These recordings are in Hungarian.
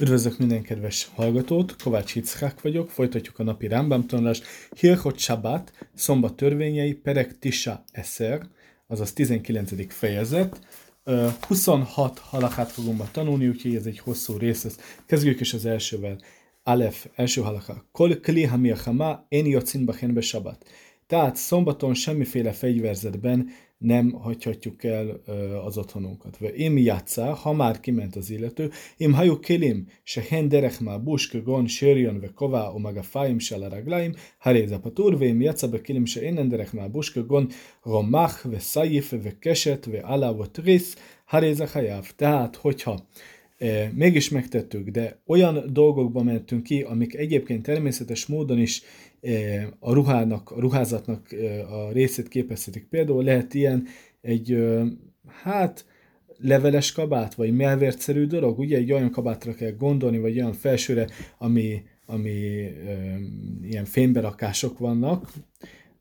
Üdvözlök minden kedves hallgatót, Kovács Hickák vagyok, folytatjuk a napi Rambam tanulást. Hilchot Shabbat, szombat törvényei, Perek Tisha Eszer, azaz 19. fejezet. 26 halakát fogunk ma tanulni, úgyhogy ez egy hosszú rész. Ezt kezdjük is az elsővel. Alef, első halaka. Kol kli hamiachama, én jocin bachen be Shabbat. Tehát szombaton semmiféle fegyverzetben nem hagyhatjuk el az otthonunkat. Ve én játszá, ha már kiment az illető, én hajú kilim, se hen derech már busk, gon, sérjön, ve ková, o maga fáim, se la raglaim, haréza patur, ve én játszá be kilim, se én derech már busk, gon, romach, ve szájif, ve keset, ve alá, ve trisz, haréza hajáv. Tehát, hogyha mégis megtettük, de olyan dolgokba mentünk ki, amik egyébként természetes módon is a ruhának, a ruházatnak a részét képezhetik. Például lehet ilyen egy, hát, leveles kabát, vagy melvértszerű dolog, ugye egy olyan kabátra kell gondolni, vagy olyan felsőre, ami, ami e, ilyen fényberakások vannak,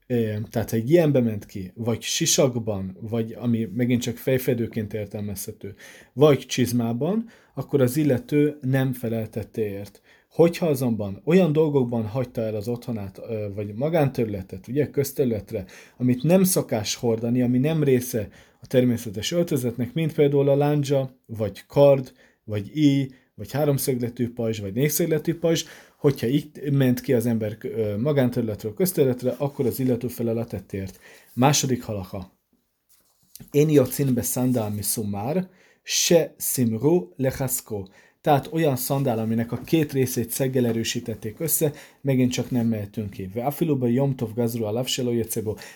e, tehát ha egy ilyenbe ment ki, vagy sisakban, vagy ami megint csak fejfedőként értelmezhető, vagy csizmában, akkor az illető nem feleltette ért. Hogyha azonban olyan dolgokban hagyta el az otthonát, vagy magánterületet, ugye közterületre, amit nem szokás hordani, ami nem része a természetes öltözetnek, mint például a lándzsa, vagy kard, vagy íj, vagy háromszögletű pajzs, vagy négyszögletű pajzs, hogyha itt ment ki az ember magánterületről közterületre, akkor az illető felel a tettért. Második halaka. Én jocin be szandál mi se szimru lechaszkó Tehát olyan szandál, aminek a két részét szeggel erősítették össze, megint csak nem mehetünk ki. Ve afiluba Jomtov Gazru a Lavselo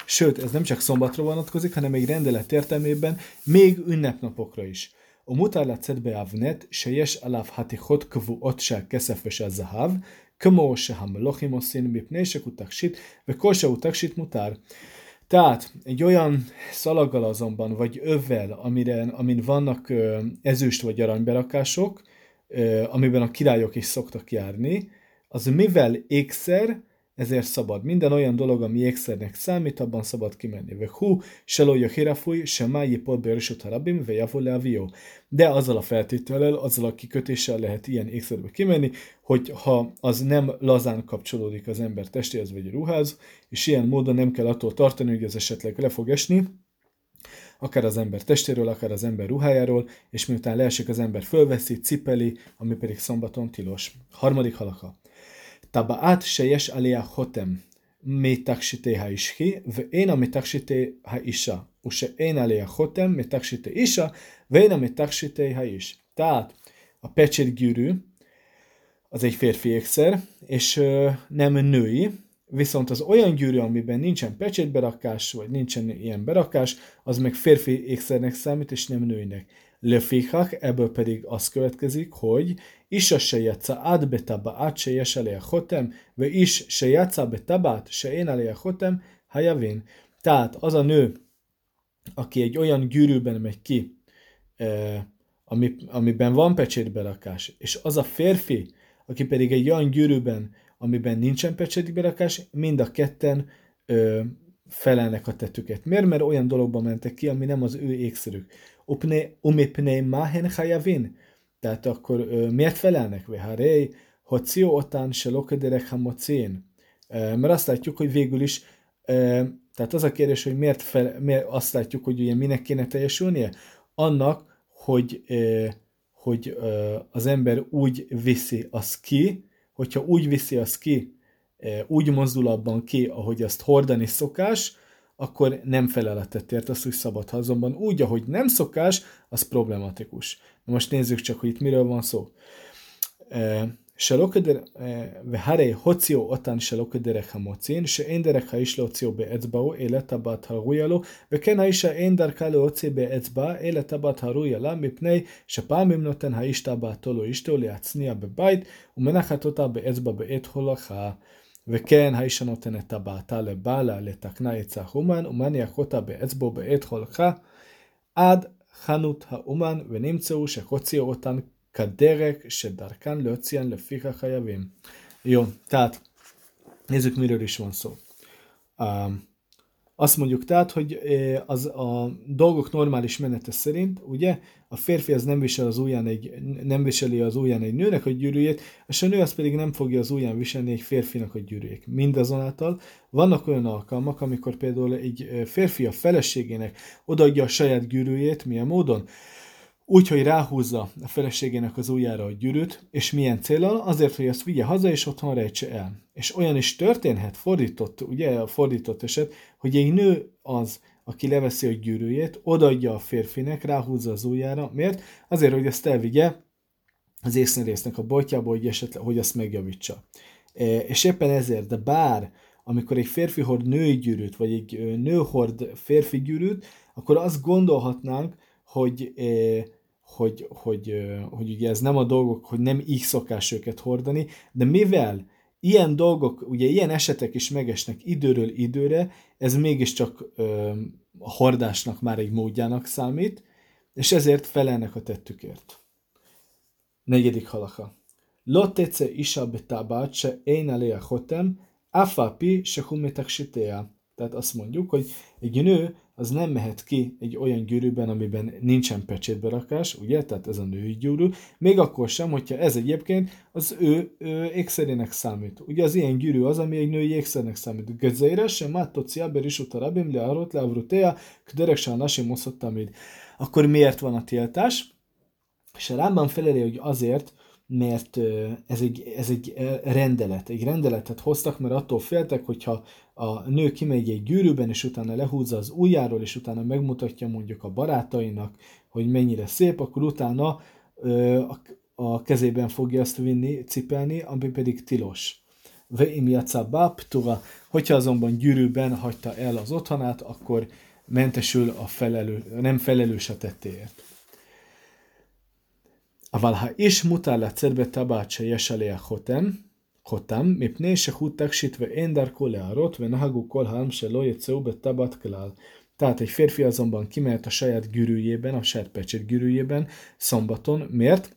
Sőt, ez nem csak szombatra vonatkozik, hanem egy rendelet értelmében még ünnepnapokra is. A mutállat szedbe avnet, se jes alav hatichot kvuot se keszef a zahav, כמו שהמלוכים עושים מפני שכותקשית, וכל שהותקשית mutár. Tehát egy olyan szalaggal azonban, vagy övvel, amire, amin vannak ö, ezüst vagy aranyberakások, amiben a királyok is szoktak járni, az mivel ékszer, ezért szabad. Minden olyan dolog, ami ékszernek számít, abban szabad kimenni. Ve hú, se lója hirafúj, se máji podbőrösöt harabim, ve javul. De azzal a feltétellel, azzal a kikötéssel lehet ilyen ékszerbe kimenni, hogy ha az nem lazán kapcsolódik az ember testéhez vagy a ruház, és ilyen módon nem kell attól tartani, hogy ez esetleg le fog esni, akár az ember testéről, akár az ember ruhájáról, és miután leesik az ember fölveszi, cipeli, ami pedig szombaton tilos. Harmadik halaka. Tabaát sejes alia hotem, mitaksité ha ishi, ve én a mitaksité ha isa, use én alia hotem, mitaksité isa, ve én a mitaksité ha is. Tehát a pecsét gyűrű, az egy férfi ékszer, és nem női, Viszont az olyan gyűrű, amiben nincsen pecsétberakás, vagy nincsen ilyen berakás, az meg férfi ékszernek számít, és nem nőinek. Lefikak, ebből pedig az következik, hogy is a se jatsza át betabát se jes a hotem, vagy is se jatsza betabát se én a hotem, hajavén. Tehát az a nő, aki egy olyan gyűrűben megy ki, ami, amiben van pecsétberakás, és az a férfi, aki pedig egy olyan gyűrűben amiben nincsen berakás, mind a ketten ö, felelnek a tetüket. Miért? Mert olyan dologba mentek ki, ami nem az ő ékszerük. Umipne mahen hajavin. Tehát akkor ö, miért felelnek? Veharei, hoció otán se lokederek hamocén. Mert azt látjuk, hogy végül is, ö, tehát az a kérdés, hogy miért, fel, miért azt látjuk, hogy ugye minek kéne teljesülnie? Annak, hogy, ö, hogy ö, az ember úgy viszi azt ki, hogyha úgy viszi azt ki, e, úgy mozdul abban ki, ahogy azt hordani szokás, akkor nem felel a tettért, az úgy szabad. Ha azonban úgy, ahogy nem szokás, az problematikus. Na most nézzük csak, hogy itt miről van szó. שלא כדרך, והרי הוציאו אותן שלא כדרך המוצין, שאין דרך האיש להוציאו באצבעו, אלא טבעת הרויה לו, וכן האישה אין דרכה להוציא באצבע, אלא טבעת הרויה לה, מפני שפעמים נותן האיש טבעתו לו אשתו להצניע בבית, ומנחת אותה באצבע בעת הולכה. וכן האישה נותנת טבעתה לבעלה לתקנה עצה אומן, ומניח אותה באצבעו בעת הולכה, עד חנות האומן, ונמצאו שהוציאו אותן kaderek darkán löcian le fika hajavim. Jó, tehát nézzük, miről is van szó. Azt mondjuk tehát, hogy az a dolgok normális menete szerint, ugye, a férfi az nem, visel az ujján egy, nem viseli az ujján egy nőnek a gyűrűjét, és a nő az pedig nem fogja az ujján viselni egy férfinak a gyűrűjét. Mindazonáltal vannak olyan alkalmak, amikor például egy férfi a feleségének odaadja a saját gyűrűjét, milyen módon? Úgy, hogy ráhúzza a feleségének az ujjára a gyűrűt, és milyen célral? Azért, hogy ezt vigye haza, és otthon rejtse el. És olyan is történhet, fordított, ugye a fordított eset, hogy egy nő az, aki leveszi a gyűrűjét, odaadja a férfinek, ráhúzza az ujjára. Miért? Azért, hogy ezt elvigye az észnerésznek a botjába, hogy esetleg, hogy azt megjavítsa. E, és éppen ezért, de bár amikor egy férfi hord női gyűrűt, vagy egy nő hord férfi gyűrűt, akkor azt gondolhatnánk, hogy, hogy, hogy, hogy ugye ez nem a dolgok, hogy nem így szokás őket hordani, de mivel ilyen dolgok, ugye ilyen esetek is megesnek időről időre, ez mégiscsak a hordásnak már egy módjának számít, és ezért felelnek a tettükért. Negyedik halaka. Lotece isa betabát se én elé a hotem, afapi se humitak Tehát azt mondjuk, hogy egy nő az nem mehet ki egy olyan gyűrűben, amiben nincsen pecsétberakás, ugye, tehát ez a női gyűrű, még akkor sem, hogyha ez egyébként az ő, ő ékszerének számít. Ugye az ilyen gyűrű az, ami egy női ékszernek számít. Gezeire sem mátocia berisut a rabim le arot le avrutea, kderek nasi. Akkor miért van a tiltás? És a Rámban feleli, hogy azért, mert ez egy, ez egy rendelet. Egy rendeletet hoztak, mert attól féltek, hogyha a nő kimegy egy gyűrűben, és utána lehúzza az ujjáról, és utána megmutatja mondjuk a barátainak, hogy mennyire szép, akkor utána ö, a, a kezében fogja azt vinni, cipelni, ami pedig tilos. Ve imjacabá ptura, hogyha azonban gyűrűben hagyta el az otthonát, akkor mentesül a felelő, nem felelős a tettéért. Aval ha is mutál a cerbe tabácsa jesalé a hotem, חותם, מפני שהוא תכשיט ואין דרכו להראות, ונהגו כל העם שלא יצאו בטבעת כלל. Tehát egy férfi azonban kimehet a saját gyűrűjében, a saját pecsét gyűrűjében szombaton. Miért?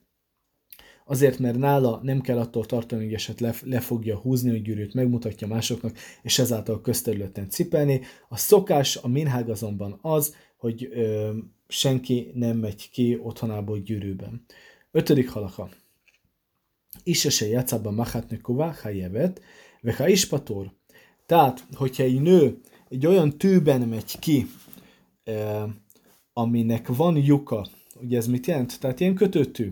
Azért, mert nála nem kell attól tartani, hogy eset le, le fogja húzni a gyűrűt, megmutatja másoknak, és ezáltal közterületen cipelni. A szokás, a minhág azonban az, hogy ö, senki nem megy ki otthonából gyűrűben. Ötödik halaka. Ise se játszában machat nekuva, hajevet, veha is pator. Tehát, hogyha egy nő egy olyan tűben megy ki, aminek van lyuka, ugye ez mit jelent? Tehát ilyen kötőtű,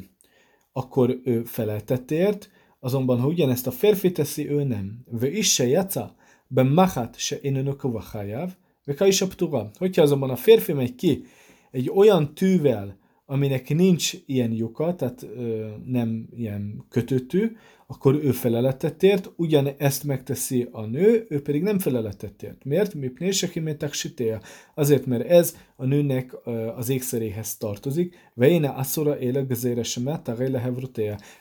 akkor ő feleltettért, azonban ha ugyanezt a férfi teszi, ő nem. Ve is se játsza, ben machat se inönökova hajáv, ve is a Hogyha azonban a férfi megy ki egy olyan tűvel, aminek nincs ilyen lyuka, tehát ö, nem ilyen kötöttű, akkor ő feleletet ért, ugyan ezt megteszi a nő, ő pedig nem feleletet ért. Miért? Mi pnésekimétek sitéja. Azért, mert ez a nőnek az ékszeréhez tartozik. Vejéne asszora éle gazére semet, a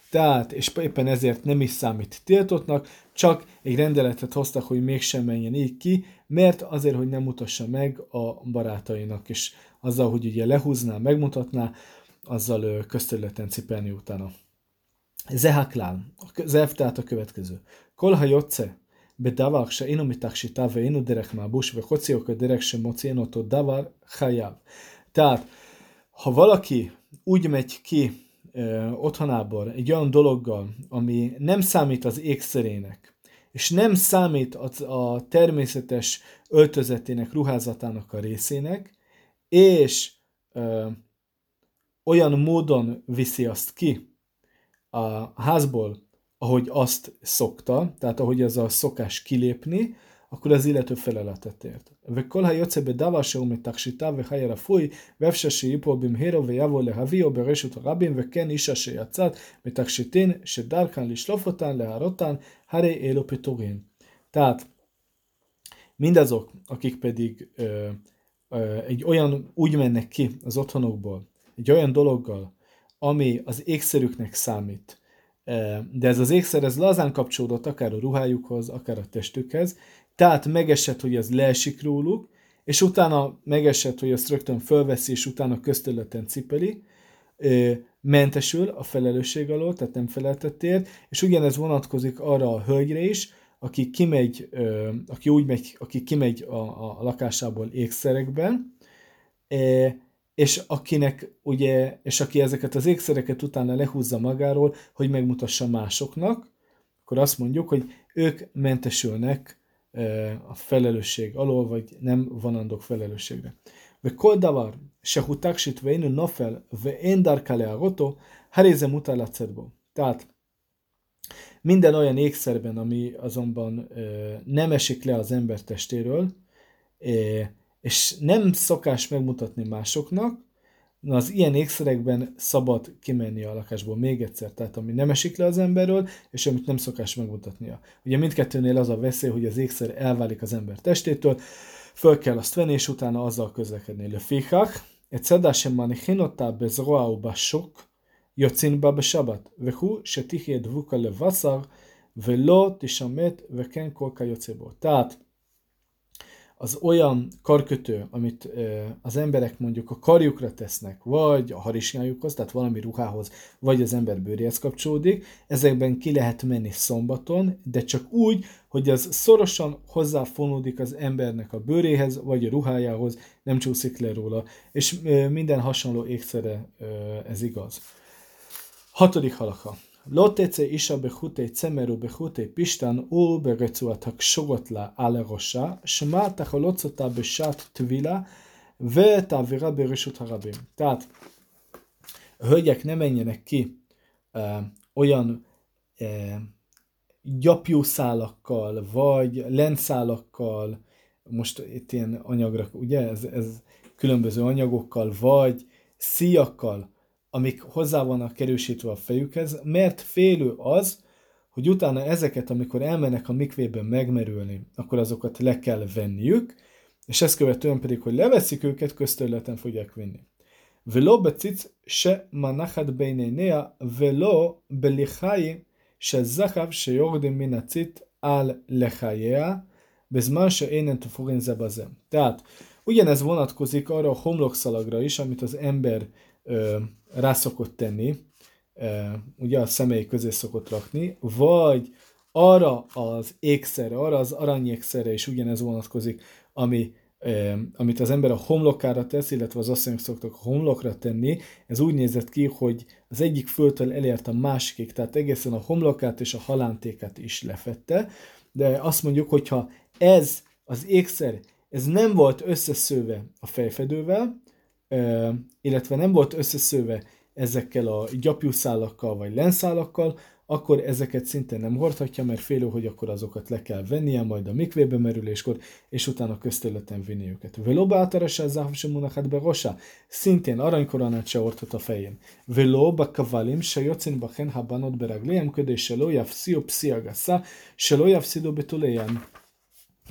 Tehát, és éppen ezért nem is számít tiltottnak, csak egy rendeletet hoztak, hogy mégsem menjen így ki, mert azért, hogy nem mutassa meg a barátainak is azzal, hogy ugye lehúzná, megmutatná, azzal közterületen cipelni utána. Zehaklál, az elv tehát a következő. Kolha jotce, בדבר שאינו מתכשיטה ואינו דרך מעבוש וחוציו כדרך שמוציאן אותו דבר חייב. Tehát, ha valaki úgy megy ki ö, otthonából egy olyan dologgal, ami nem számít az ékszerének, és nem számít a, a természetes öltözetének, ruházatának a részének, és ö, olyan módon viszi azt ki a házból, ahogy azt szokta, tehát ahogy az a szokás kilépni, akkor az illető feleletet ért. וכל היוצא בדבר שהוא מתכשיטה וחי רפוי, ואפשר שיפול במהירו ויבוא להביאו ברשות הרבים, וכן אישה שיצאת מתכשיטין, שדרכן לשלוף אותן, להראות הרי אלו פיטורין. Tehát mindazok, akik pedig ö, egy olyan, úgy mennek ki az otthonokból, egy olyan dologgal, ami az ékszerüknek számít, de ez az ékszer, ez lazán kapcsolódott akár a ruhájukhoz, akár a testükhez, tehát megesett, hogy ez leesik róluk, és utána megesett, hogy azt rögtön fölveszi, és utána közterületen cipeli, mentesül a felelősség alól, tehát nem feleltett ér, és ugyanez vonatkozik arra a hölgyre is, aki kimegy, aki úgy megy, aki kimegy a, a lakásából ékszerekben, és akinek ugye, és aki ezeket az ékszereket utána lehúzza magáról, hogy megmutassa másoknak, akkor azt mondjuk, hogy ők mentesülnek a felelősség alól, vagy nem vanandok felelősségre. וכל דבר שהוא תכשיט ואינו נופל ואין דרכה להראותו, הרי זה מותר לצאת בו. Tehát minden olyan ékszerben, ami azonban nem esik le az ember testéről, és nem szokás megmutatni másoknak, Na, az ilyen ékszerekben szabad kimenni a lakásból még egyszer, tehát ami nem esik le az emberről, és amit nem szokás megmutatnia. Ugye mindkettőnél az a veszély, hogy az ékszer elválik az ember testétől, föl kell azt venni, és utána azzal közlekedni. Le fikák, egy szedásem manichinotá bezroáuba sok, יוצאים בה בשבת, והוא שתחיה דבוקה לבשר, ולא תשמט וכן כל כיוצא בו. Tehát az olyan karkötő, amit az emberek mondjuk a karjukra tesznek, vagy a harisnyájukhoz, tehát valami ruhához, vagy az ember bőréhez kapcsolódik, ezekben ki lehet menni szombaton, de csak úgy, hogy az szorosan hozzáfonódik az embernek a bőréhez, vagy a ruhájához, nem csúszik le róla, és minden hasonló ékszere ez igaz. Hatodik halaka. לא תצא אישה בחוטי צמר ובחוטי פשתן וברצועת הקשורות לה על הראשה, שמע תחלוץ אותה בשעת טבילה ותעבירה ברשות הרבים. Tehát a hölgyek ne menjenek ki ö, olyan ö, gyapjúszálakkal, vagy lenszálakkal, most itt ilyen anyagra, ugye, ez, ez különböző anyagokkal, vagy szíjakkal, amik hozzá vannak kerősítve a fejükhez, mert félő az, hogy utána ezeket, amikor elmennek a mikvében megmerülni, akkor azokat le kell venniük, és ezt követően pedig, hogy leveszik őket, közterületen fogják vinni. Velo becic se manachat beineinea, velo belichai se zahav se jogdim minacit al lechajea, bezman se énen tufogen zebazem. Tehát ugyanez vonatkozik arra a homlokszalagra is, amit az ember ö, rá szokott tenni, ugye a szemei közé szokott rakni, vagy arra az ékszerre, arra az aranyékszerre is ugyanez vonatkozik, ami, amit az ember a homlokára tesz, illetve az asszonyok szoktak a homlokra tenni, ez úgy nézett ki, hogy az egyik föltől elért a másikig, tehát egészen a homlokát és a halántékát is lefette, de azt mondjuk, hogyha ez az ékszer, ez nem volt összeszőve a fejfedővel, illetve nem volt összeszőve ezekkel a gyapjúszálakkal vagy lenszálakkal, akkor ezeket szinte nem hordhatja, mert félő, hogy akkor azokat le kell vennie majd a mikvébe merüléskor, és utána közterületen vinni őket. Velóba átarasa závsemunachat berosa, szintén aranykoronát se hordhat a fején. Velóba kavalim se jocin bachen habanot beragléjem, ködé se lo javsziu psziagassa, se lo javszidu betuléjem.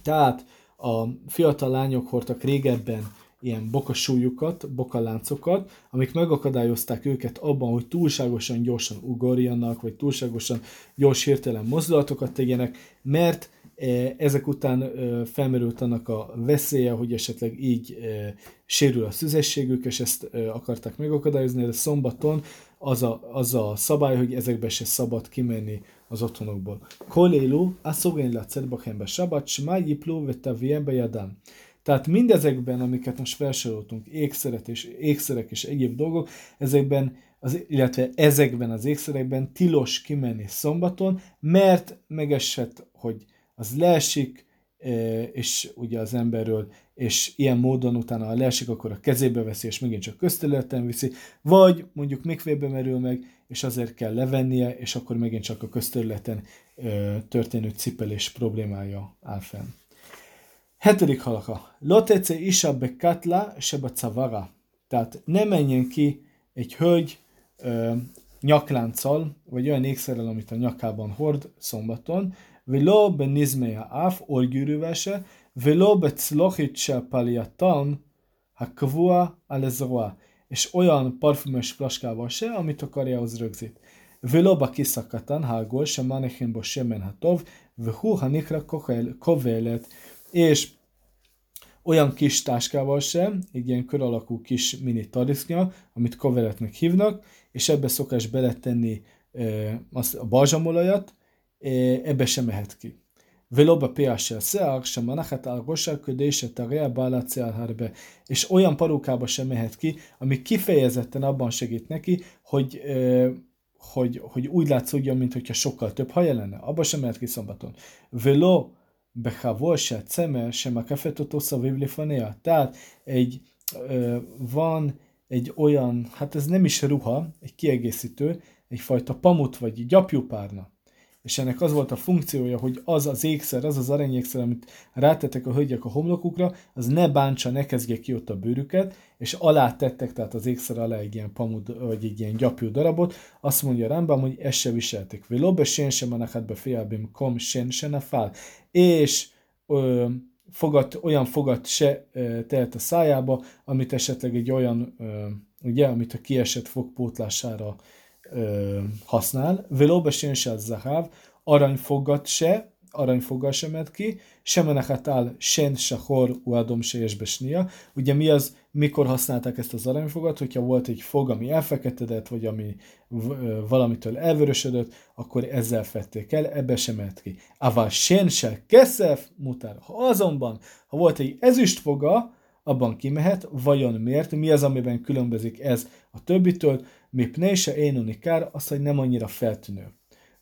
Tehát a fiatal lányok hordtak régebben ilyen bokasúlyukat, bokaláncokat, amik megakadályozták őket abban, hogy túlságosan gyorsan ugorjanak, vagy túlságosan gyors hirtelen mozdulatokat tegyenek, mert e, ezek után e, felmerült annak a veszélye, hogy esetleg így e, sérül a szüzességük, és ezt akarták megakadályozni, de szombaton az a, az a szabály, hogy ezekbe se szabad kimenni az otthonokból. Kolélu, a szogén lacet bakembe sabat, smá jiplu vetaviembe jadán. Tehát mindezekben, amiket most felsoroltunk, ékszeret és, ékszerek és egyéb dolgok, ezekben, az, illetve ezekben az ékszerekben tilos kimenni szombaton, mert megesett, hogy az leesik, e, és ugye az emberről, és ilyen módon utána, ha leesik, akkor a kezébe veszi, és megint csak közterületen viszi, vagy mondjuk mikvébe merül meg, és azért kell levennie, és akkor megint csak a közterületen e, történő cipelés problémája áll fenn. Hetedik halaka. Lotece isa bekatla seba cavara. Tehát ne menjen ki egy hölgy ö, nyaklánccal, vagy olyan ékszerrel, amit a nyakában hord szombaton, ולא בנזמי האף או גירובה ולא בצלוחית שהפלייתן הקבוע על הזרוע, és olyan parfümös flaskával se, amit a karjához rögzít. ולא בכיס הקטן העגול שמניחים בו שמן הטוב, והוא הנקרא כובלת, és olyan kis táskával sem, egy ilyen kör alakú kis mini tarisznya, amit koveretnek hívnak, és ebbe szokás beletenni e, azt a balzsamolajat, e, ebbe sem mehet ki. ולא בפה של שיער, שמנחת על ראשה כדי שתרע בעלת שיער הרבה. És olyan parókába sem mehet ki, ami kifejezetten abban segít neki, hogy, hogy, hogy úgy látszódjon, mintha sokkal több haja lenne. Abba sem mehet ki szombaton. Velo בחבו שהצמר שמקפת אותו סביב לפניה. Tehát egy, van egy olyan, hát ez nem is ruha, egy kiegészítő, egyfajta pamut vagy gyapjúpárna. És ennek az volt a funkciója, hogy az az ékszer, az az aranyékszer, amit rátettek a hölgyek a homlokukra, az ne bántsa, ne kezdje ki ott a bőrüket, és alá tettek, tehát az ékszer alá egy ilyen pamut, vagy egy ilyen gyapjú darabot, azt mondja Rambam, hogy ezt se viselték. Vilóbe sén sem anakát fiabim kom sén se fál. És ö, fogat, olyan fogat se ö, tehet a szájába, amit esetleg egy olyan, ö, ugye, amit a kiesett fog pótlására ö, használ. Velóbe se zahav, aranyfogat se, aranyfoggal sem mehet ki, semenechet áll sen sahor uadom se besnia. Ugye mi az, mikor használták ezt az aranyfogat, hogyha volt egy fog, ami elfeketedett, vagy ami valamitől elvörösödött, akkor ezzel fették el, ebbe sem mehet ki. Ava sen se keszef mutár. Ha azonban, ha volt egy ezüst foga, abban kimehet, vajon miért, mi az, amiben különbözik ez a többitől, mi pnése énunikár, az, hogy nem annyira feltűnő.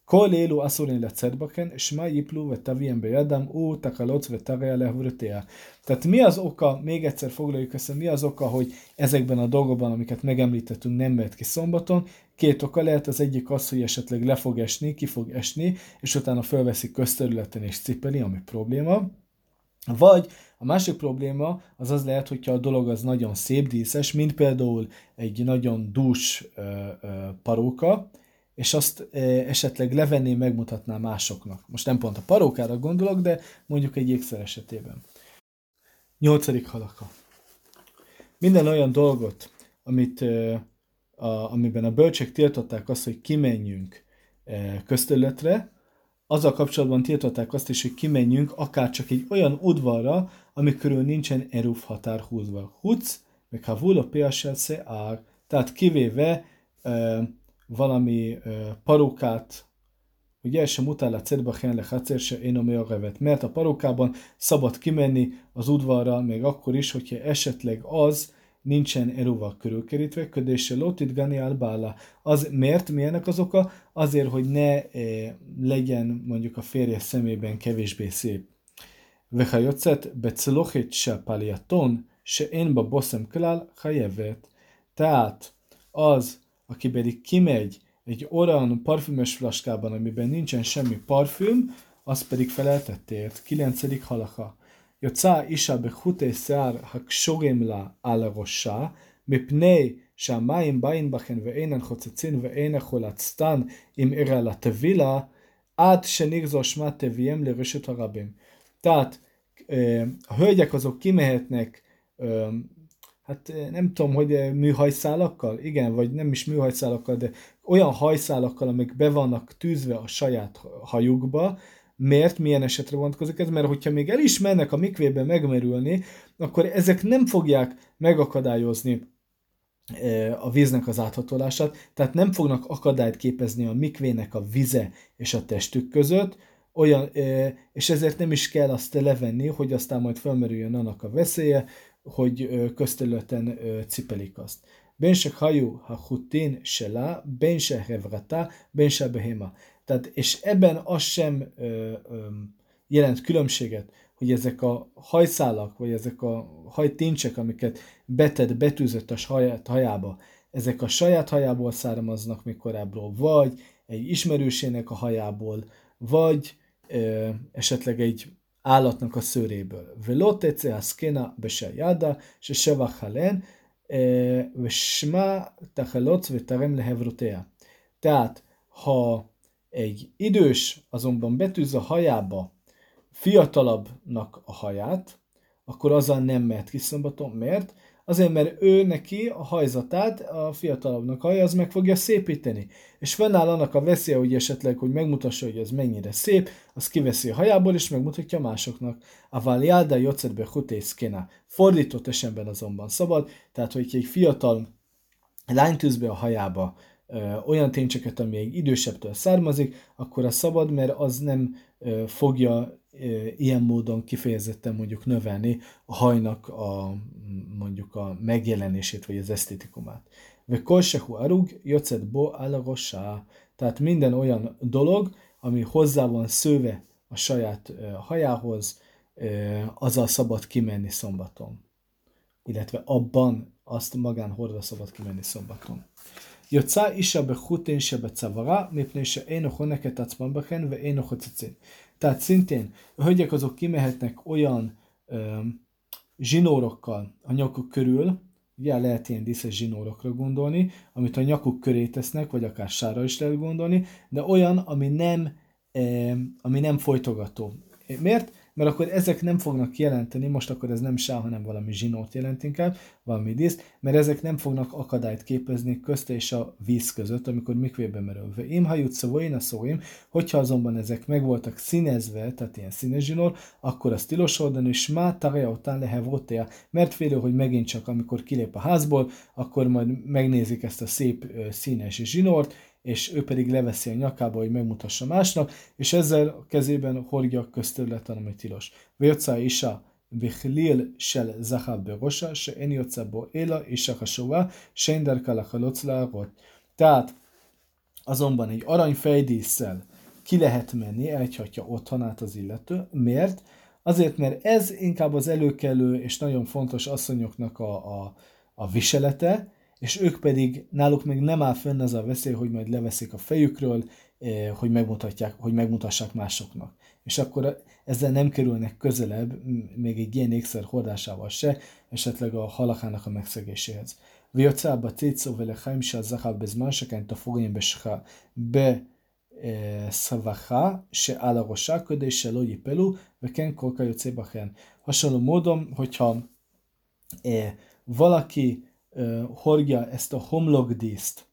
כל אלו אסורים לצאת בכן, שמע יפלו ותביהם בידם, הוא תקלות ותריה להברותיה. Tehát mi az oka, még egyszer foglaljuk össze, mi az oka, hogy ezekben a dolgokban, amiket megemlítettünk, nem mehet ki szombaton? Két oka lehet, az egyik az, hogy esetleg le fog esni, ki fog esni, és utána fölveszi közterületen és cipeli, ami probléma. Vagy a másik probléma az az lehet, hogyha a dolog az nagyon szép díszes, mint például egy nagyon dús paróka, és azt esetleg levenné, megmutatná másoknak. Most nem pont a parókára gondolok, de mondjuk egy ékszer esetében. Nyolcadik halaka. Minden olyan dolgot, amit, a, amiben a bölcsek tiltották azt, hogy kimenjünk közterületre, azzal kapcsolatban tiltották azt is, hogy kimenjünk akár csak egy olyan udvarra, ami körül nincsen eruf határ húzva. Huc, meg ha vula se ár, tehát kivéve e, valami uh, parókát, ugye sem utána cedbachen le hacer se én a revet, mert a parókában szabad kimenni az udvarra, még akkor is, hogyha esetleg az nincsen eruval körülkerítve, ködése lotit gani albála. Az miért? Milyenek az oka? Azért, hogy ne e, legyen mondjuk a férje szemében kevésbé szép. Vehajocet becelochit se paliaton, se én ba boszem klál hajevet. Tehát az, aki pedig kimegy egy olyan parfümös flaskában, amiben nincsen semmi parfüm, az pedig feleltettért. Kilencedik halaka. יוצא אישה בחוטי שיער הקשורים לה על ראשה, מפני שהמים באים בכן ואינן חוצצין ואין חולצתן עם ערה לטבילה, עד שנגזו שמה תביים לרשת הרבים. Tehát a hölgyek azok kimehetnek hát nem tudom, hogy műhajszálakkal, igen, vagy nem is műhajszálakkal, de olyan hajszálakkal, amik be vannak tűzve a saját hajukba, Miért? Milyen esetre vonatkozik ez? Mert hogyha még el is mennek a mikvébe megmerülni, akkor ezek nem fogják megakadályozni a víznek az áthatolását, tehát nem fognak akadályt képezni a mikvének a vize és a testük között, olyan, és ezért nem is kell azt levenni, hogy aztán majd felmerüljön annak a veszélye, hogy közterületen cipelik azt. Ben se hajú ha hutin sela, ben se hevrata, ben se behema. Tehát, és ebben az sem ö, ö, jelent különbséget, hogy ezek a hajszálak, vagy ezek a hajtincsek, amiket beted, betűzött a saját hajába, ezek a saját hajából származnak még korábbról, vagy egy ismerősének a hajából, vagy ö, esetleg egy állatnak a szőréből. Veló tece a szkéna bese jada, se seva halen, sma tachalotz vetarem lehevrotea. Tehát, ha egy idős azonban betűz a hajába fiatalabbnak a haját, akkor azzal nem mehet ki szombaton. Miért? Azért, mert ő neki a hajzatát, a fiatalabbnak haja, az meg fogja szépíteni. És fennáll annak a veszélye, hogy esetleg, hogy megmutassa, hogy ez mennyire szép, az kiveszi a hajából, és megmutatja másoknak. A váliáda jocetbe hutészkéna. Fordított esetben azonban szabad, tehát hogy egy fiatal lány tűz a hajába olyan ténycseket, ami egy idősebbtől származik, akkor a szabad, mert az nem fogja ilyen módon kifejezetten mondjuk növelni a hajnak a, mondjuk a megjelenését, vagy az esztétikumát. Ve kolsehu arug, jocet bo alagosá. Tehát minden olyan dolog, ami hozzá van szőve a saját hajához, azzal szabad kimenni szombaton. Illetve abban azt magán hordva szabad kimenni szombaton. יוצא אישה בחוטין שבצווארה, מפני שאינו חונק את עצמם בכן ואינו חוצצין. Tehát szintén a hölgyek azok kimehetnek olyan ö, zsinórokkal a nyakuk körül, ugye lehet ilyen díszes zsinórokra gondolni, amit a nyakuk köré tesznek, vagy akár sára is lehet gondolni, de olyan, ami nem, ö, ami nem folytogató. Miért? Mert akkor ezek nem fognak jelenteni, most akkor ez nem sá, hanem valami zsinót jelent inkább, valami díszt, mert ezek nem fognak akadályt képezni közte és a víz között, amikor mikvébe merülve. Im hajut szavoin a szóim, hogyha azonban ezek meg voltak színezve, tehát ilyen színes zsinór, akkor az tilos oldani, és má tarja után lehevotea, mert félő, hogy megint csak amikor kilép a házból, akkor majd megnézik ezt a szép színes zsinort, és ő pedig leveszi a nyakába, hogy megmutassa másnak, és ezzel a kezében horgja közterületen, ami tilos. Vérca isa Vichlil shel zahab berosa, se en yotza bo ela isa hasova, se inderka lachalotz Tehát azonban egy aranyfejdíszsel ki lehet menni, elhagyhatja otthonát az illető. Miért? Azért, mert ez inkább az előkelő és nagyon fontos asszonyoknak a, a, a viselete, és ők pedig, náluk még nem áll fenn az a veszély, hogy majd leveszik a fejükről, eh, hogy, megmutatják, hogy megmutassák másoknak. És akkor ezzel nem kerülnek közelebb, még egy ilyen ékszer hordásával se, esetleg a halakának a megszegéséhez. ויוצא בציץ ובלחיים שהזכר בזמן שכן תפורים בסבכה שעל הראשה כדי שלא ייפלו, וכן כל כיוצא בכן. Hasonló módon, hogyha eh, valaki hordja ezt a homlokdíszt,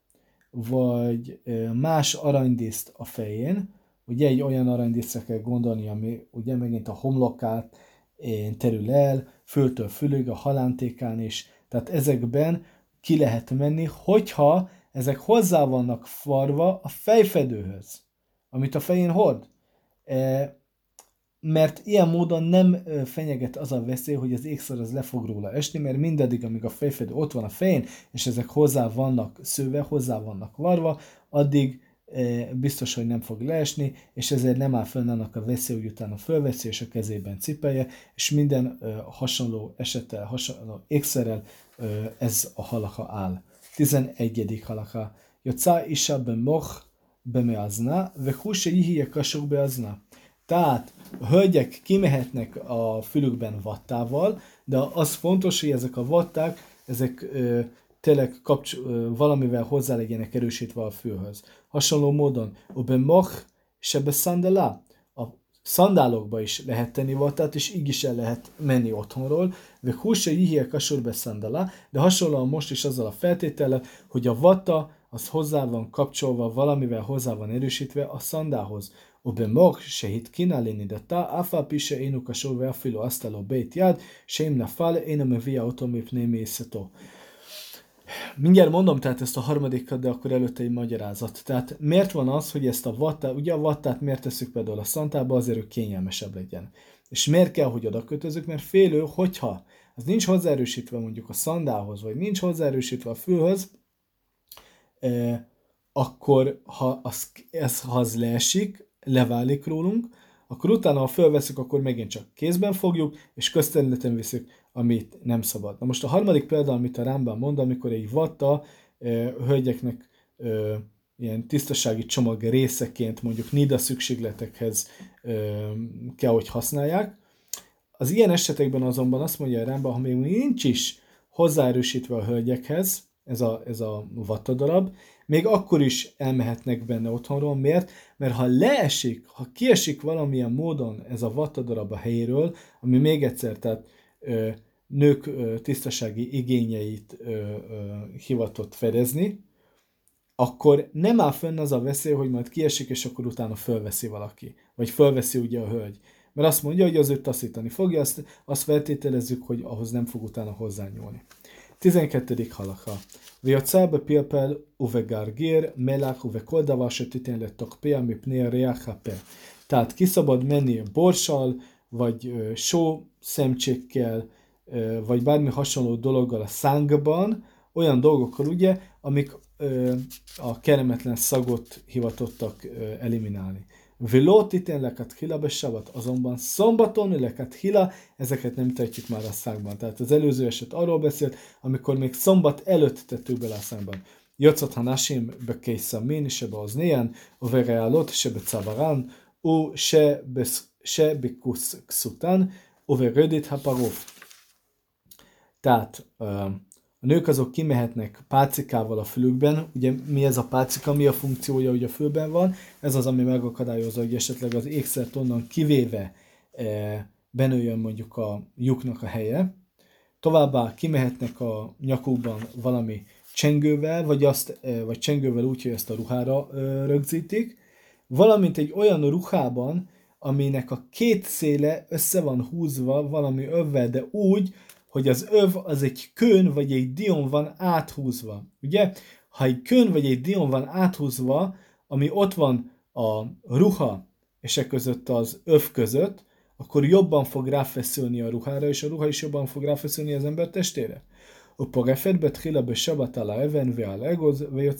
vagy más aranydíszt a fején, ugye egy olyan aranydíszre kell gondolni, ami ugye megint a homlokát terül el, föltől fülig, a halántékán is, tehát ezekben ki lehet menni, hogyha ezek hozzá vannak farva a fejfedőhöz, amit a fején hord mert ilyen módon nem fenyeget az a veszély, hogy az ékszer az le fog róla esni, mert mindaddig, amíg a fejfedő ott van a fején, és ezek hozzá vannak szőve, hozzá vannak varva, addig biztos, hogy nem fog leesni, és ezért nem áll fönn annak a veszély, hogy utána fölveszi, és a kezében cipelje, és minden hasonló esettel, hasonló ékszerrel ez a halaka áll. 11. halaka. Jocá isa be moch be meazna, ve húse jihie kasuk beazna. Tehát a hölgyek kimehetnek a fülükben vattával, de az fontos, hogy ezek a vatták, ezek ö, tényleg kapcs- ö, valamivel hozzá legyenek erősítve a fülhöz. Hasonló módon, oben mach se beszandalá, a szandálokba is lehet tenni vattát, és így is el lehet menni otthonról, ve húse jihie kasur beszandalá, de hasonlóan most is azzal a feltétele, hogy a vatta az hozzá van kapcsolva, valamivel hozzá van erősítve a szandához. ובמוח שהתקינה לנידתה, אף על פי שאינו קשור ואפילו עשתה לו בית יד, שאם נפל אינו מביא אותו מפני מעיסתו. Mindjárt mondom tehát ezt a harmadikat, de akkor előtte egy magyarázat. Tehát miért van az, hogy ezt a vattát, ugye a vattát miért tesszük például a szantába, azért, hogy kényelmesebb legyen. És miért kell, hogy oda kötözük? Mert félő, hogyha az nincs hozzáerősítve mondjuk a szandához, vagy nincs hozzáerősítve a fülhöz, eh, akkor ha az, ez, ha az leesik, leválik rólunk, akkor utána, ha fölveszünk, akkor megint csak kézben fogjuk, és közterületen viszük, amit nem szabad. Na most a harmadik példa, amit a Rámban mond, amikor egy vatta ö, hölgyeknek ö, ilyen tisztasági csomag részeként mondjuk nida szükségletekhez ö, kell, hogy használják. Az ilyen esetekben azonban azt mondja a Rámban, ha még nincs is hozzáerősítve a hölgyekhez, ez a, ez a vatta darab, még akkor is elmehetnek benne otthonról. Miért? Mert ha leesik, ha kiesik valamilyen módon ez a vattadarab a helyéről, ami még egyszer, tehát ö, nők ö, tisztasági igényeit ö, ö, hivatott fedezni, akkor nem áll fönn az a veszély, hogy majd kiesik, és akkor utána fölveszi valaki. Vagy fölveszi ugye a hölgy. Mert azt mondja, hogy az őt taszítani fogja, azt, azt feltételezzük, hogy ahhoz nem fog utána hozzányúlni. 12. halaka. ויוצא בפלפל ובגרגיר, מלח ובכל דבר שתיתן לתוקפיה מפני ריח הפה. Tehát ki szabad menni borssal, vagy ö, só szemcsékkel, ö, vagy bármi hasonló dologgal a szánkban, olyan dolgokkal ugye, amik ö, a kellemetlen szagot hivatottak ö, eliminálni. Viló titén hila besavat, azonban szombaton leket hila, ezeket nem tehetjük már a szánkban. Tehát az előző eset arról beszélt, amikor még szombat előtt tettük bele a szánkban. Jocot hanasim bekésza min, se beoznéjan, a vereálot, se becavarán, u se, se bekuszután, u verödit haparov. Tehát a nők azok kimehetnek pálcikával a fülükben, ugye mi ez a pálcika, mi a funkciója, hogy a fülben van, ez az, ami megakadályozza, hogy esetleg az ékszert onnan kivéve e, benőjön mondjuk a lyuknak a helye. Továbbá kimehetnek a nyakukban valami csengővel, vagy, azt, e, vagy csengővel úgy, hogy ezt a ruhára e, rögzítik, valamint egy olyan ruhában, aminek a két széle össze van húzva valami övvel, de úgy, hogy az öv az egy kön vagy egy dion van áthúzva. Ugye? Ha egy kön vagy egy dion van áthúzva, ami ott van a ruha és e között az öv között, akkor jobban fog ráfeszülni a ruhára, és a ruha is jobban fog ráfeszülni az ember testére. Uparefet betkhila be sabat ala even ve al egoz ve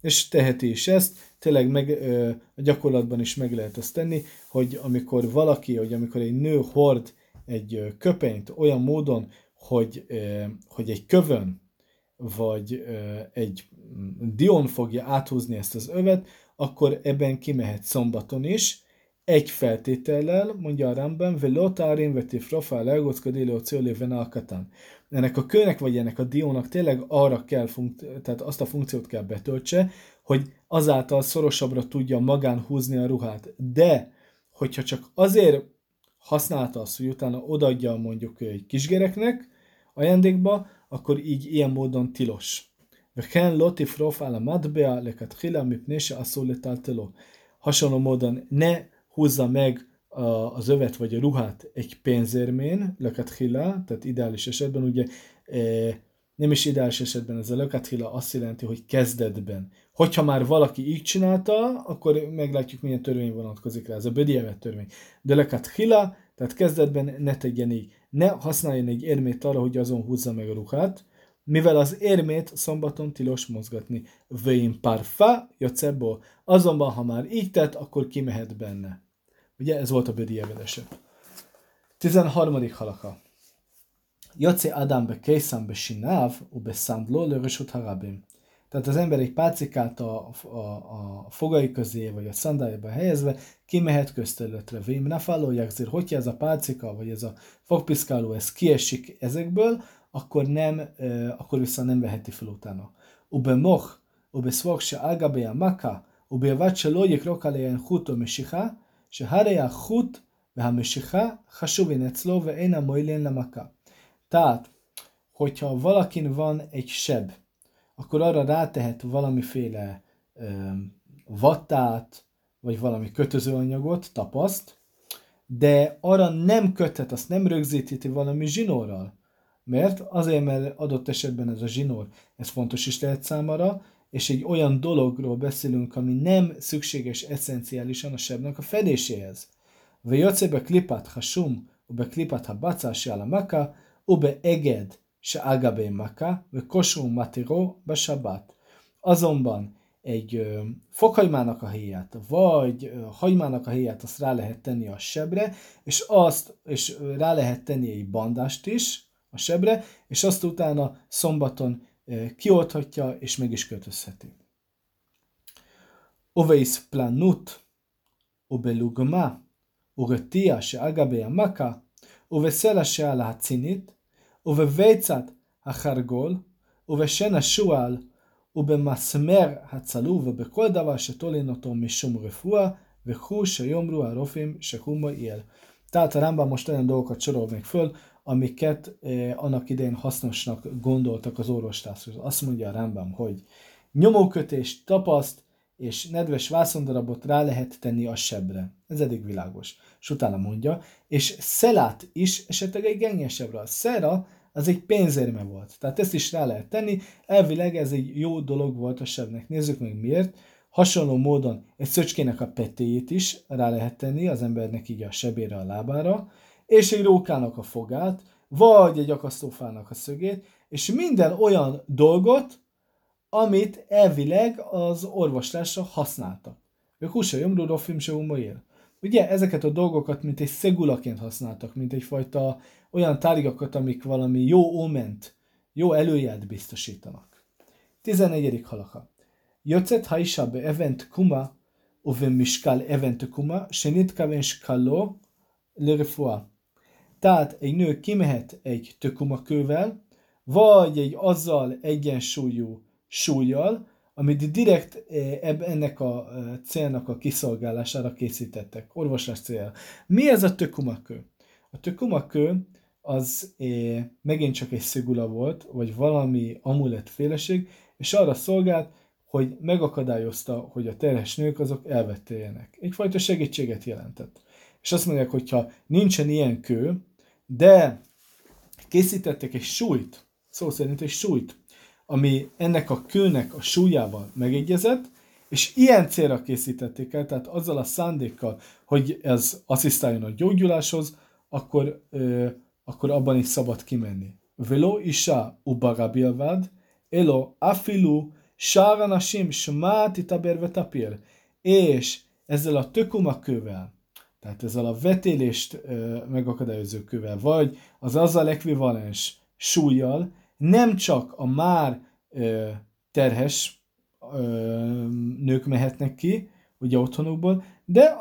És teheti is ezt, tényleg meg, ö, a gyakorlatban is meg lehet ezt tenni, hogy amikor valaki, hogy amikor egy nő hord egy köpenyt olyan módon, hogy, hogy egy kövön vagy egy dion fogja áthúzni ezt az övet, akkor ebben kimehet szombaton is, egy feltétellel, mondja a Rambam, velotárin veti frofa legocka déleocióli venalkatán. Ennek a kőnek vagy ennek a diónak tényleg arra kell, tehát azt a funkciót kell betöltse, hogy azáltal szorosabbra tudja magán húzni a ruhát. De, hogyha csak azért használta azt, hogy utána odaadja mondjuk egy kisgereknek ajándékba, akkor így ilyen módon tilos. וכן לא תפרוף על המטבע לכתחילה מפני שאסור לטלטלו. Hasonló módon ne húzza meg az övet vagy a ruhát egy pénzérmén, lekatchila, tehát ideális esetben ugye nem is ideális esetben ez a lökathila azt jelenti, hogy kezdetben. hogyha már valaki így csinálta, akkor meglátjuk, milyen törvény vonatkozik rá, ez a bödievet törvény. De lekat hila, tehát kezdetben ne tegyen így. Ne használjon egy érmét arra, hogy azon húzza meg a ruhát, mivel az érmét szombaton tilos mozgatni. Vén parfa jocebo. Azonban, ha már így tett, akkor kimehet benne. Ugye ez volt a bödievet eset. 13. halaka. Jace Adam be Kejszám be Sináv, u be Szándló, lörösöt harabim. Tehát az ember egy pácikát a, a, a fogai közé, vagy a szandájába helyezve, kimehet közterületre. Vém ne falolják, azért, hogyha ez a pácika, vagy ez a fogpiszkáló, ez kiesik ezekből, akkor nem, eh, akkor vissza nem veheti fel utána. Ube moch, ube szvok se ágabe a maka, ube vat se lojik rokaléjen hut o mesiha, se hare a hut, ve ha mesiha, hasuvin ecló, ve én a moilén le maka. Tehát, hogyha valakin van egy seb, akkor arra rátehet valamiféle vattát, vagy valami kötözőanyagot, tapaszt, de arra nem köthet, azt nem rögzítheti valami zsinórral. Mert azért, mert adott esetben ez a zsinór, ez fontos is lehet számára, és egy olyan dologról beszélünk, ami nem szükséges eszenciálisan a sebnek a fedéséhez. Ve jöcce be klipát ha sum, be klipát ha bacás maka, ube eged Ságabe Maka, Kosó Matiró Besabat. Azonban egy ö, fokhagymának a héját, vagy ö, hagymának a héját, azt rá lehet tenni a sebre, és azt, és rá lehet tenni egy bandást is a sebre, és azt utána szombaton ö, kiolthatja, és meg is kötözheti. Oveis planut, obelugma, ugatia se agabea maka, uveszela se alá cinit, ובביצת החרגול, ובשן השועל, ובמסמר הצלוב, ובכל דבר שתולין אותו משום רפואה, וכו שיאמרו הרופאים שהוא מועיל. Tehát a Rambam most olyan dolgokat sorol még föl, amiket eh, annak idején hasznosnak gondoltak az orvostászok. Azt mondja a Rambam, hogy nyomókötés, tapaszt és nedves vászondarabot rá lehet tenni a sebre. Ez eddig világos. És utána mondja, és szelát is esetleg egy gennyesebre. A szera az egy pénzérme volt. Tehát ezt is rá lehet tenni. Elvileg ez egy jó dolog volt a sebnek. Nézzük meg miért. Hasonló módon egy szöcskének a petéjét is rá lehet tenni az embernek így a sebére, a lábára, és egy rókának a fogát, vagy egy akasztófának a szögét, és minden olyan dolgot, amit elvileg az orvoslásra használtak. Ők húsa jomrúró film él. Ugye ezeket a dolgokat, mint egy szegulaként használtak, mint egyfajta olyan tárgyakat, amik valami jó oment, jó előjelt biztosítanak. 14. halaka. Jöccet haisa be event kuma, uve miskal event kuma, senit kaven skalo lerefua. Tehát egy nő kimehet egy tökumakővel, vagy egy azzal egyensúlyú súlyjal, amit direkt eh, ennek a eh, célnak a kiszolgálására készítettek, orvoslás célja. Mi ez a tökumakő? A tökumakő az é, eh, megint csak egy szigula volt, vagy valami amulett féleség, és arra szolgált, hogy megakadályozta, hogy a terhes nők azok elvetéljenek. Egyfajta segítséget jelentett. És azt mondják, hogyha nincsen ilyen kő, de készítettek egy súlyt, szó szerint egy súlyt, ami ennek a kőnek a súlyával megegyezett, és ilyen célra készítették el, tehát azzal a szándékkal, hogy ez asszisztáljon a gyógyuláshoz, akkor, ö, akkor abban is szabad kimenni. Velo isha ubarabilvad, elo afilu sáranashim smát itaber tapir. És ezzel a tökumakővel, tehát ezzel a vetélést ö, megakadályozó kővel, vagy az azzal ekvivalens súlyjal, nem csak a már ö, terhes ö, nők mehetnek ki, ugye otthonukból, de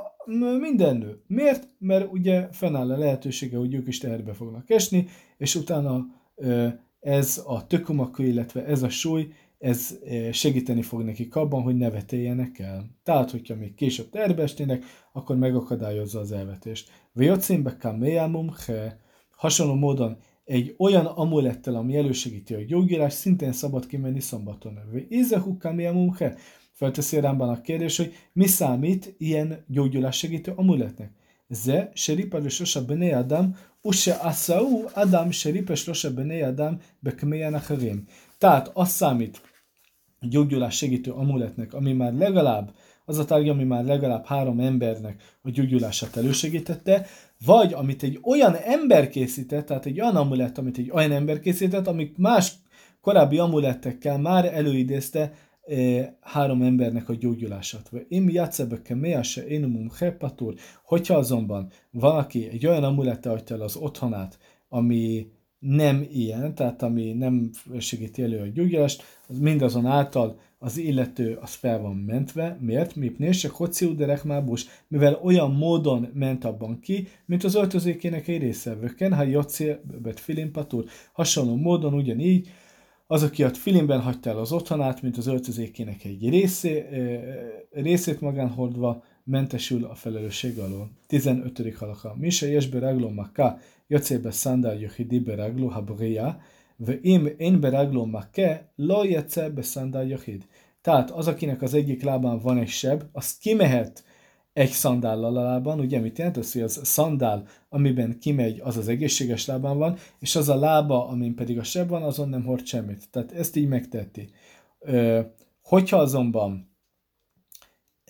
minden nő. Miért? Mert ugye fennáll a lehetősége, hogy ők is teherbe fognak esni, és utána ö, ez a tökumakő, illetve ez a súly, ez segíteni fog nekik abban, hogy ne vetéljenek el. Tehát, hogyha még később terbe esnének, akkor megakadályozza az elvetést. Véjocimbe kaméjámum he, hasonló módon egy olyan amulettel, ami elősegíti a gyógyírás, szintén szabad kimenni szombaton övő. Ézehuk a munke? Felteszi Rámban a kérdés, hogy mi számít ilyen gyógyulás segítő amuletnek? Ze, seripel és rosa bene adam, use asau adam seripes rosa bene adam bekmejen a Tehát az számít gyógyulás segítő amuletnek, ami már legalább az a tárgya, ami már legalább három embernek a gyógyulását elősegítette, vagy amit egy olyan ember készített, tehát egy olyan amulett, amit egy olyan ember készített, amik más korábbi amulettekkel már előidézte e, három embernek a gyógyulását. Vagy én játszebeke mease énumum hepatur, hogyha azonban valaki egy olyan amulettel adja el az otthonát, ami nem ilyen, tehát ami nem segíti elő a gyógyulást, az mindazonáltal az illető az fel van mentve. Miért? Mipné se hociú derek mábus, mivel olyan módon ment abban ki, mint az öltözékének egy része. Vöken, ha jocél, bet filimpatur. Hasonló módon ugyanígy, az, aki a filimben hagyta el az otthonát, mint az öltözékének egy részé, részét magán hordva, mentesül a felelősség alól. 15. halaka. Mise jesbe ragló makka, jocébe szandál jöhidi beraglu habria, ואם אין ברגלו מכה, לא יצא בסנדל יחיד. Tehát az, akinek az egyik lábán van egy seb, az kimehet egy szandállal a lábán, ugye mit jelent az, hogy az szandál, amiben kimegy, az az egészséges lábán van, és az a lába, amin pedig a seb van, azon nem hord semmit. Tehát ezt így megtetti. Hogyha azonban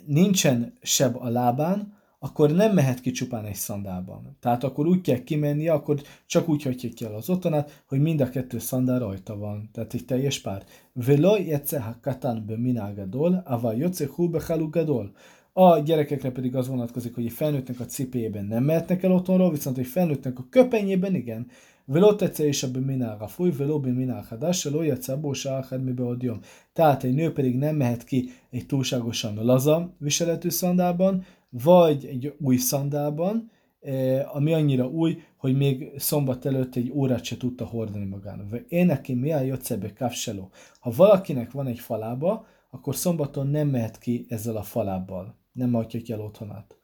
nincsen seb a lábán, akkor nem mehet ki csupán egy szandálban. Tehát akkor úgy kell kimennie, akkor csak úgy hagyja ki az otthonát, hogy mind a kettő szandál rajta van. Tehát egy teljes pár. Velo jetse ha katan be minágadol, ava jotse hu be gadol. A gyerekekre pedig az vonatkozik, hogy egy felnőttnek a cipéjében nem mehetnek el otthonról, viszont egy felnőttnek a köpenyében igen. Velo tetsze és a beminára fúj, velo beminára hadás, se lója cabó sáhad mi beodjom. Tehát egy nő pedig nem mehet ki egy túlságosan laza viseletű szandában, vagy egy új szandában, eh, ami annyira új, hogy még szombat előtt egy órát se tudta hordani magának. Én neki mi a jöccebe kapseló. Ha valakinek van egy falába, akkor szombaton nem mehet ki ezzel a falábbal. Nem hagyja ki el otthonát.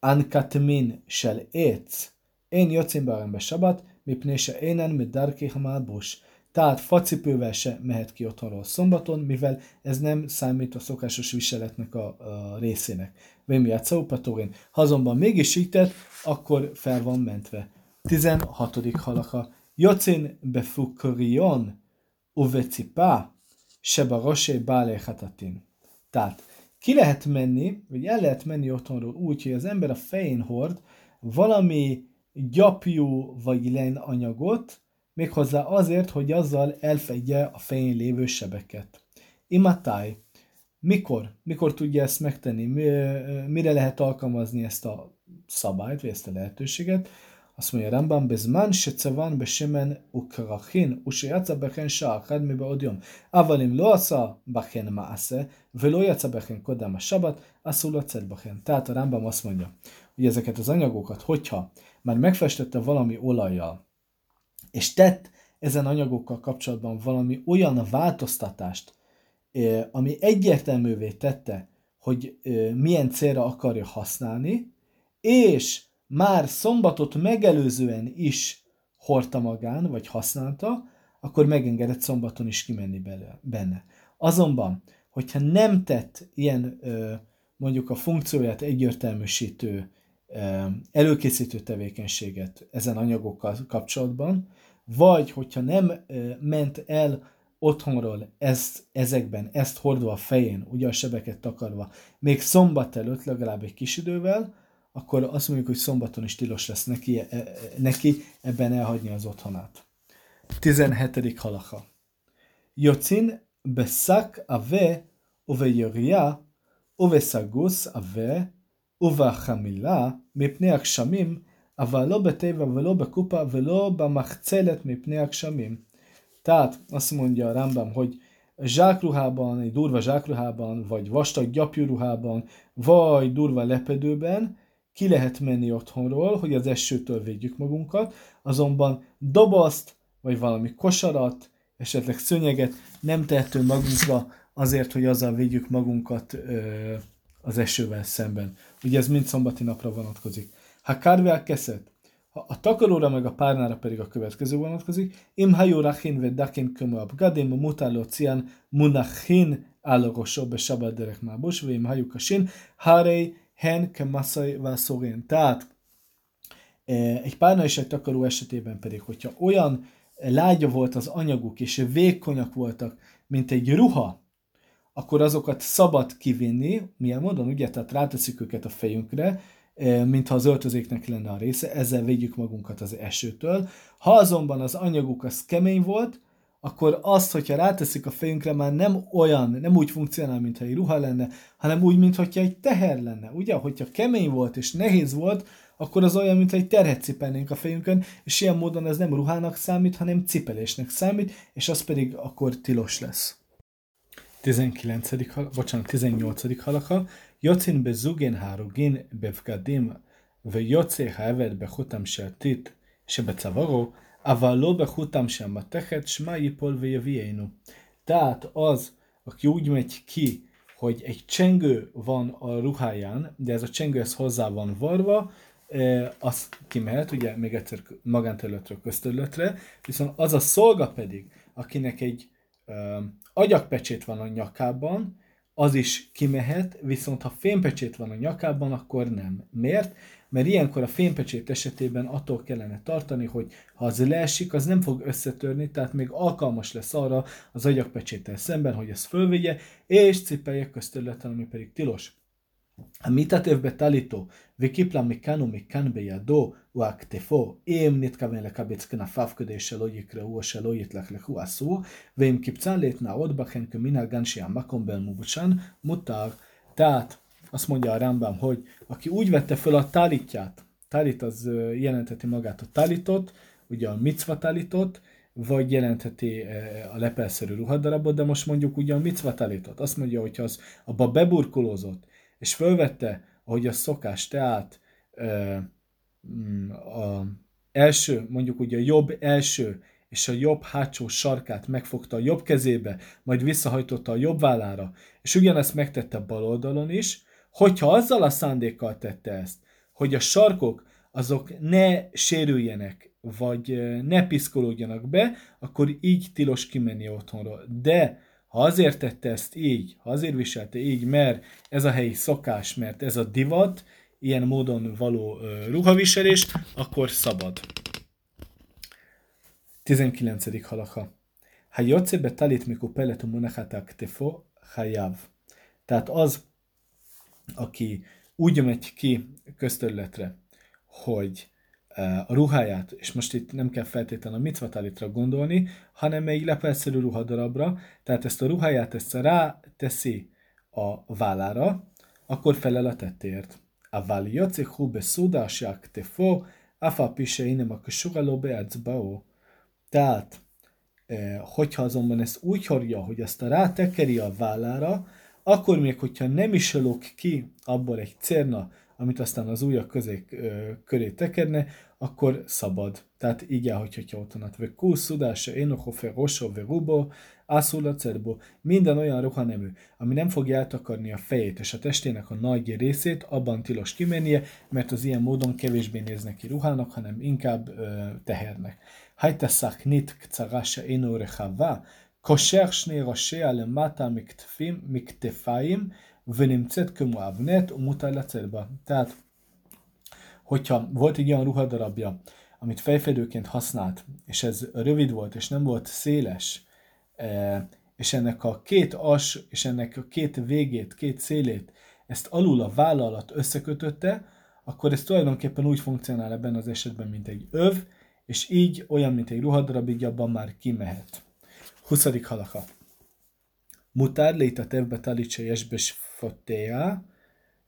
Ankatmin sel éc. Én jöccim be sabat, mipnése énen mit darki busz. Tehát facipővel se mehet ki otthonról szombaton, mivel ez nem számít a szokásos viseletnek a, a részének. Vémi a Caupatórin. Ha azonban mégis így tett, akkor fel van mentve. 16. halaka. Jocin befukrion uvecipa, sebarosé bálé hatatin. Tehát ki lehet menni, vagy el lehet menni otthonról úgy, hogy az ember a fején hord valami gyapjú vagy len anyagot, méghozzá azért, hogy azzal elfedje a fején lévő sebeket. Imatáj. Mikor? Mikor tudja ezt megtenni? Mire lehet alkalmazni ezt a szabályt, vagy ezt a lehetőséget? azt mondja Rambam, בזמן שצבן בשמן וכרכין, ושיצא בכן שעה אחד מבעוד יום. אבל אם לא עשה בכן מעשה, ולא יצא בכן קודם השבת, אסור לצאת בכן. Tehát a Rambam azt mondja, hogy ezeket az anyagokat, hogyha már megfestette valami olajjal, és tett ezen anyagokkal kapcsolatban valami olyan változtatást, ami egyértelművé tette, hogy milyen célra akarja használni, és már szombatot megelőzően is hordta magán, vagy használta, akkor megengedett szombaton is kimenni benne. Azonban, hogyha nem tett ilyen mondjuk a funkcióját egyértelműsítő, előkészítő tevékenységet ezen anyagokkal kapcsolatban, vagy hogyha nem ment el otthonról ezt, ezekben, ezt hordva a fején, ugye a sebeket takarva, még szombat előtt legalább egy kis idővel, akkor azt mondjuk, hogy szombaton is tilos lesz neki, e, e, neki ebben elhagyni az otthonát. 17. halaka. Jocin beszak ave ove jöria ove szagusz ave ove hamila mipne aksamim אבל לא בטבע ולא בקופה ולא במחצלת מפני הגשמים. Tehát azt mondja a Rambam, hogy zsákruhában, egy durva zsákruhában, vagy vastag gyapjúruhában, vagy durva lepedőben ki lehet menni otthonról, hogy az esőtől védjük magunkat, azonban dobozt, vagy valami kosarat, esetleg szönyeget nem tehetünk magunkra azért, hogy azzal védjük magunkat ö, az esővel szemben. Ugye ez mind szombati napra vonatkozik. Ha kárvel keszet, a takaróra meg a párnára pedig a következő vonatkozik. Im hajó rachin ve dakin kömö abgadim, mutáló cián munachin állagosó be sabad derek mábos, ve im hajó kasin, harei hen kemaszai vászorén. Tehát e, egy párna és egy takaró esetében pedig, hogyha olyan lágya volt az anyaguk, és vékonyak voltak, mint egy ruha, akkor azokat szabad kivinni, milyen módon, ugye, tehát ráteszik őket a fejünkre, mintha az öltözéknek lenne a része, ezzel védjük magunkat az esőtől. Ha azonban az anyaguk az kemény volt, akkor azt, hogyha ráteszik a fejünkre, már nem olyan, nem úgy funkcionál, mintha egy ruha lenne, hanem úgy, mintha egy teher lenne. Ugye, hogyha kemény volt és nehéz volt, akkor az olyan, mintha egy terhet cipelnénk a fejünkön, és ilyen módon ez nem ruhának számít, hanem cipelésnek számít, és az pedig akkor tilos lesz. 19. Hal, bocsánat, 18. halaka. Jocin be zugén hárogin bevgadim, ve jocé ha eved be hutam sertit, se be cavaró, אבל לא בחותם שהמתכת, שמע ייפול ויביאנו. Tehát az, aki úgy megy ki, hogy egy csengő van a ruháján, de ez a csengő ez hozzá van varva, az kimehet, ugye még egyszer magánterületről közterületre, viszont az a szolga pedig, akinek egy ö, agyakpecsét van a nyakában, az is kimehet, viszont ha fénypecsét van a nyakában, akkor nem. Miért? mert ilyenkor a fénypecsét esetében attól kellene tartani, hogy ha az leesik, az nem fog összetörni, tehát még alkalmas lesz arra az agyagpecséttel szemben, hogy ezt fölvigye, és cipelje közterületen, ami pedig tilos. המיטת בטליתו וקיפלה מכאן ומכאן בידו וכתפו, אם נתכוון לקבץ כנפיו כדי שלא יקראו או שלא יתלכלכו אסור, ואם קיבצה להתנאות בכן כמנהגן שהמקום בן מובשן מותר. Tehát azt mondja a Rambam, hogy aki úgy vette fel a talitját, talit az jelentheti magát a talitot, ugye a mitzva talitot, vagy jelentheti a lepelszerű ruhadarabot, de most mondjuk ugye a mitzva talitot. Azt mondja, hogy az abba beburkolózott, és fölvette, ahogy a szokás, tehát mm, a első, mondjuk ugye a jobb első és a jobb hátsó sarkát megfogta a jobb kezébe, majd visszahajtotta a jobb vállára, és ugyanezt megtette bal oldalon is, Hogyha azzal a szándékkal tette ezt, hogy a sarkok azok ne sérüljenek, vagy ne piszkolódjanak be, akkor így tilos kimenni otthonról. De ha azért tette ezt így, ha azért viselte így, mert ez a helyi szokás, mert ez a divat, ilyen módon való ruhaviselés, akkor szabad. 19. halaka. Ha jocse be talit miku peletu munachatak tefo, hajav. Tehát az, aki úgy megy ki közterületre, hogy a ruháját, és most itt nem kell feltétlenül a mitvatalitra gondolni, hanem egy lepelszerű ruhadarabra, tehát ezt a ruháját ezt rá teszi a vállára, akkor felel a tettért. אבל יוצא בסעודה שהכתפו, אף על פי שאינם הקשורה לו באצבעו. Tehát, hogyha azonban ezt úgy hordja, hogy ezt a rátekeri a vállára, akkor még, hogyha nem is lók ki abból egy cérna, amit aztán az újak közé, köré tekerne, akkor szabad. Tehát így ahogy, hogyha otthonat ve kurszudása, énokofe, rosó, ve ászula, ászulacerbo, minden olyan ruhanemű, ami nem fogja eltakarni a fejét és a testének a nagy részét, abban tilos kimennie, mert az ilyen módon kevésbé néznek ki ruhának, hanem inkább ö, tehernek. Hajtaszák nit kcarása énórechává, koser sné rasea lemáta miktefáim, ונמצאת כמו אבנט ומותר לצאת בה. Tehát hogyha volt egy olyan ruhadarabja, amit fejfedőként használt, és ez rövid volt, és nem volt széles, e, és ennek a két as, és ennek a két végét, két szélét, ezt alul a válla alatt összekötötte, akkor ez tulajdonképpen úgy funkcionál ebben az esetben, mint egy öv, és így olyan, mint egy ruhadarabig, abban már kimehet. 20. halaka. Mutár lét a tevbe talicsa és besiftotea,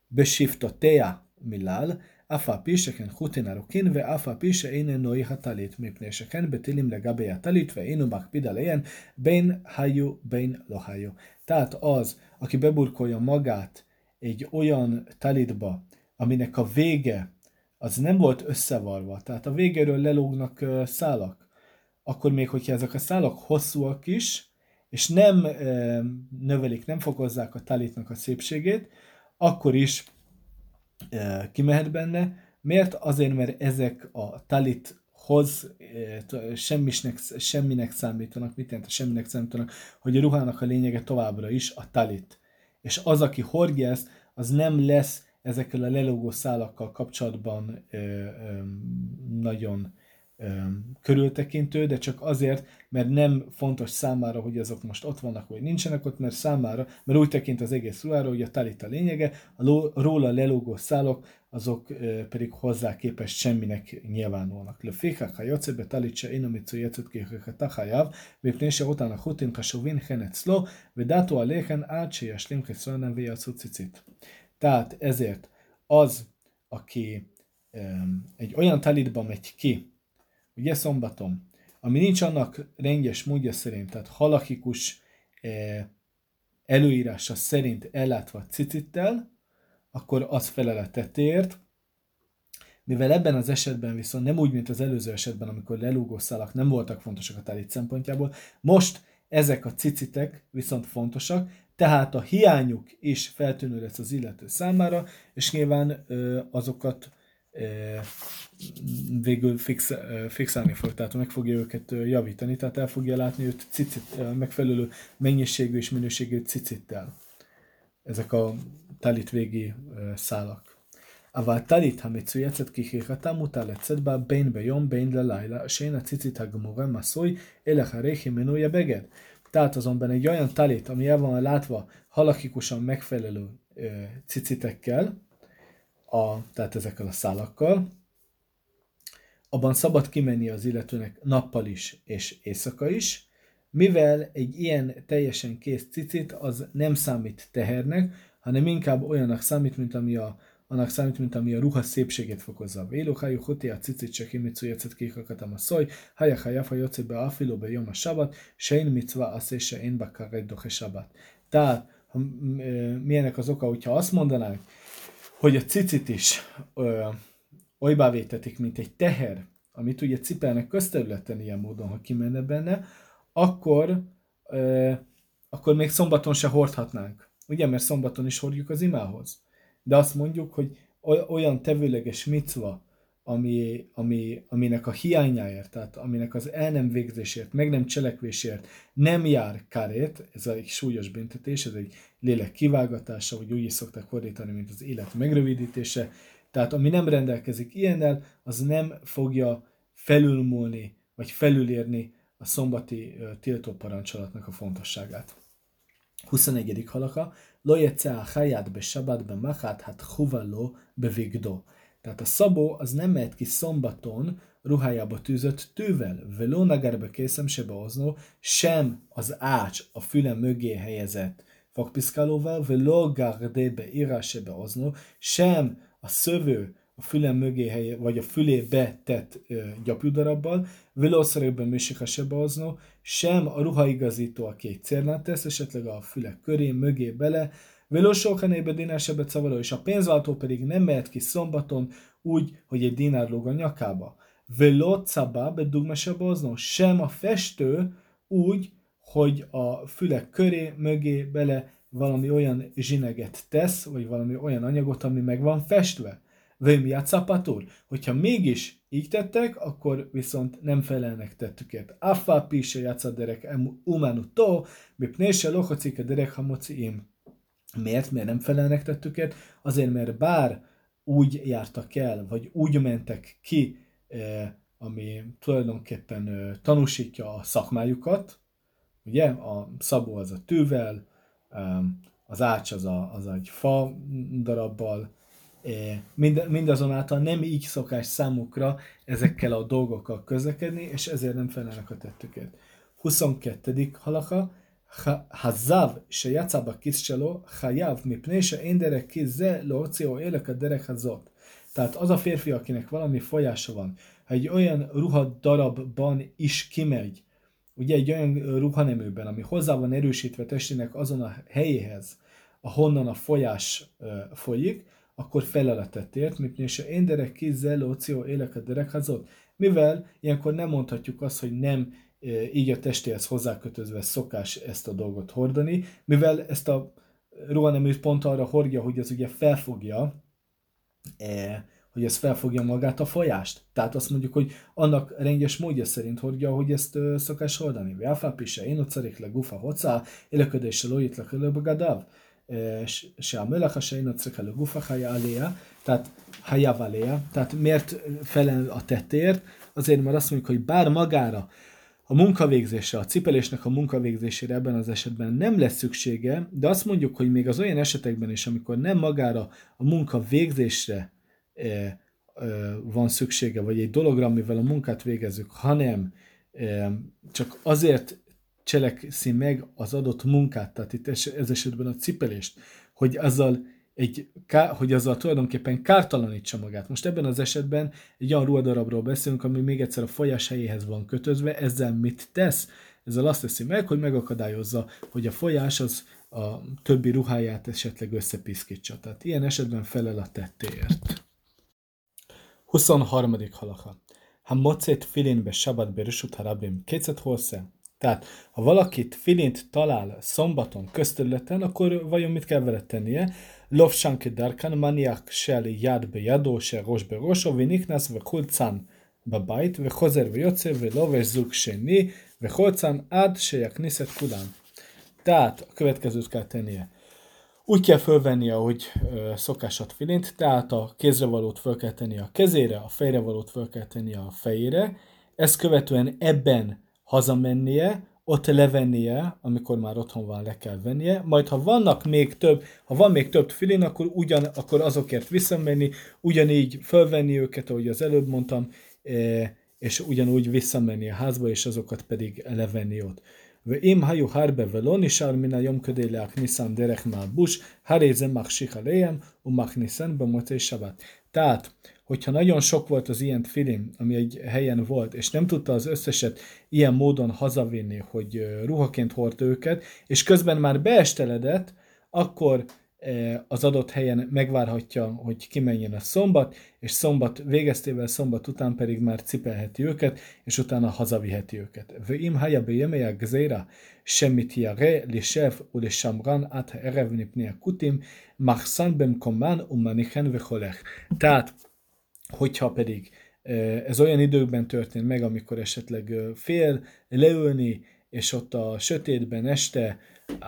besiftotea milál, אף על פי שכן חוטין ארוכין ואף על פי שאין נוי הטלית, מפני שכן בטילים לגבי הטלית ואינו מקפיד עליהן, בין היו בין לא היו. Tehát az, aki beburkolja magát egy olyan talitba, aminek a vége az nem volt összevarva, tehát a végéről lelógnak szálak, akkor még hogyha ezek a szálak hosszúak is, és nem növelik, nem fokozzák a talitnak a szépségét, akkor is kimehet benne. Miért? Azért, mert ezek a talithoz semmisnek, semminek számítanak. Mit jelent a semminek számítanak? Hogy a ruhának a lényege továbbra is a talit. És az, aki hordja ezt, az nem lesz ezekkel a lelógó szálakkal kapcsolatban ö, ö, nagyon körültekintő, de csak azért, mert nem fontos számára, hogy azok most ott vannak, vagy nincsenek ott, mert számára, mert úgy tekint az egész ruhára, hogy a talit a lényege, a róla lelógó szálok, azok pedig hozzá képest semminek nyilvánulnak. Le fékák ha jocebe talitsa én, amit szó ki, a tahajav, mépné se utána hutin kasovin henet szló, vedátó a léhen át se jaslim nem véja cicit. Tehát ezért az, aki egy olyan talitba megy ki, ugye szombaton, ami nincs annak rendes módja szerint, tehát halakikus eh, előírása szerint ellátva cicittel, akkor az feleletetért, mivel ebben az esetben viszont nem úgy, mint az előző esetben, amikor lelúgó szálak nem voltak fontosak a tálit szempontjából, most ezek a cicitek viszont fontosak, tehát a hiányuk is feltűnő lesz az illető számára, és nyilván ö, azokat végül fix, fixálni fog, tehát meg fogja őket javítani, tehát el fogja látni őt cicit, megfelelő mennyiségű és minőségű cicittel. Ezek a talit végi szálak. אבל טלית המצויצת ככריכתה מותר לצאת בה בין ביום בין ללילה, שאין הציצית הגמורה מסוי, אלא אחרי כמנוי הבגד. Tehát azonban egy olyan talit, ami el van látva halakikusan megfelelő cicitekkel, a, tehát ezekkel a szálakkal, abban szabad kimenni az illetőnek nappal is és éjszaka is, mivel egy ilyen teljesen kész cicit az nem számít tehernek, hanem inkább olyanak számít, mint ami a, annak számít, mint ami a ruha szépségét fokozza. Vélo hoti a cicit se kimitsu jecet kihakatam a szoj, haja hajafa joce be afilo be jom a sabat, se én micva az és se én bakar dohe sabat. Tehát, milyenek az oka, hogyha azt mondanánk, hogy a cicit is ö, olybá vétetik, mint egy teher, amit ugye cipelnek közterületen ilyen módon, ha kimenne benne, akkor, ö, akkor még szombaton se hordhatnánk. Ugye, mert szombaton is hordjuk az imához. De azt mondjuk, hogy olyan tevőleges micva, ami, ami, aminek a hiányáért, tehát aminek az el nem végzésért, meg nem cselekvésért nem jár kárét, ez egy súlyos büntetés, ez egy lélek kivágatása, vagy úgy is szokták fordítani, mint az élet megrövidítése, tehát ami nem rendelkezik ilyennel, az nem fogja felülmúlni, vagy felülírni a szombati tiltó parancsolatnak a fontosságát. 21. halaka, lo a haját be sabat be machat, hát huvalló be vigdo. Tehát a szabó az nem mehet ki szombaton ruhájába tűzött tűvel. Veló nagarbe készem se beoznó, sem az ács a füle mögé helyezett fogpiszkálóval, veló gardé be írá se beoznó, sem a szövő a fülem mögé helye, vagy a fülébe tett gyapjúdarabbal, velószerekben műsik a sebehoznó, sem a ruhaigazító, aki egy cérnát tesz, esetleg a fülek köré, mögé bele, velósókanébe dinásebe cavaló, és a pénzváltó pedig nem mehet ki szombaton úgy, hogy egy dinár lóg a nyakába. Veló cabá bedugmesebe sem a festő úgy, hogy a fülek köré, mögé, bele valami olyan zsineget tesz, vagy valami olyan anyagot, ami meg van festve. Vém játszapatur, hogyha mégis így tettek, akkor viszont nem felelnek tettüket. Affa pise játszat derek umanu to, bipnése lohocik a derek hamociim. Miért? Miért nem felelnek tettüket? Azért, mert bár úgy jártak el, vagy úgy mentek ki, ami tulajdonképpen tanúsítja a szakmájukat, ugye, a szabó az a tűvel, az ács az, a, az egy fa darabbal, mind, mindazonáltal nem így szokás számukra ezekkel a dolgokkal közlekedni, és ezért nem felelnek a tettüket. 22. halaka, Se játszába kiszcsaló, hajav mipné se én derek kizze lóció élek a derek hazot. Tehát az a férfi, akinek valami folyása van, egy olyan ruha darabban is kimegy, ugye egy olyan ruhaneműben, ami hozzá van erősítve testének azon a helyéhez, ahonnan a folyás folyik, akkor feleletet ért, mipné se én derek kizzel lóció élek a derekhazot, mivel ilyenkor nem mondhatjuk azt, hogy nem így a testéhez hozzákötözve szokás ezt a dolgot hordani, mivel ezt a ruhaneműt pont arra hordja, hogy az ugye felfogja, e, hogy ez felfogja magát a folyást. Tehát azt mondjuk, hogy annak renges módja szerint hordja, hogy ezt ö, szokás hordani. Velfa pise, én ocarik le gufa hocá, élöködésre lojitla előbogadav, e, se a mölaha, se én ocarik le gufa haja aléja, tehát haja tehát miért felel a tettért? Azért, mert azt mondjuk, hogy bár magára a munkavégzésre, a cipelésnek a munkavégzésére ebben az esetben nem lesz szüksége, de azt mondjuk, hogy még az olyan esetekben is, amikor nem magára a munkavégzésre e, e, van szüksége, vagy egy dologra, amivel a munkát végezzük, hanem e, csak azért cselekszi meg az adott munkát, tehát itt ez esetben a cipelést, hogy azzal egy, hogy azzal tulajdonképpen kártalanítsa magát. Most ebben az esetben egy olyan ruhadarabról beszélünk, ami még egyszer a folyás helyéhez van kötözve, ezzel mit tesz? Ezzel azt teszi meg, hogy megakadályozza, hogy a folyás az a többi ruháját esetleg összepiszkítsa. Tehát ilyen esetben felel a tettéért. 23. halacha. Ha mocét filinbe sabat berusut harabim, kétszet hosszá. Tehát, ha valakit filint talál szombaton közterületen, akkor vajon mit kell vele tennie? Lovsánki darkan maniak shel yad be yado se rosh be rosho viniknas ve kulcan בבית וחוזר ויוצא ולובש זוג שני וחולצן עד שיכניס את כולם. Tehát a következőt kell tennie. Úgy kell fölvennie, ahogy ö, szokásat filint, tehát a kézrevalót föl kell tennie a kezére, a fejrevalót föl kell tennie a fejére, ezt követően ebben hazamennie, ott levennie, amikor már otthon van, le kell vennie, majd ha vannak még több, ha van még több filin, akkor, ugyan, akkor azokért visszamenni, ugyanígy fölvenni őket, ahogy az előbb mondtam, e, és ugyanúgy visszamenni a házba, és azokat pedig levenni ott. ואם היו הרבה ולא נשאר מן היום כדי להכניסם דרך מעבוש, הרי זה מחשיך עליהם ומכניסן במוצאי שבת. Tehát, hogyha nagyon sok volt az ilyen film, ami egy helyen volt, és nem tudta az összeset ilyen módon hazavinni, hogy ruhaként hord őket, és közben már beesteledett, akkor az adott helyen megvárhatja, hogy kimenjen a szombat, és szombat végeztével szombat után pedig már cipelheti őket, és utána hazaviheti őket. Veim haja bejemeja gzeira, semmit jare, lishev, ule samran, át erev nipni a kutim, machsan bemkoman, umanichen vecholech. Tehát hogyha pedig ez olyan időkben történt meg, amikor esetleg fél leülni, és ott a sötétben este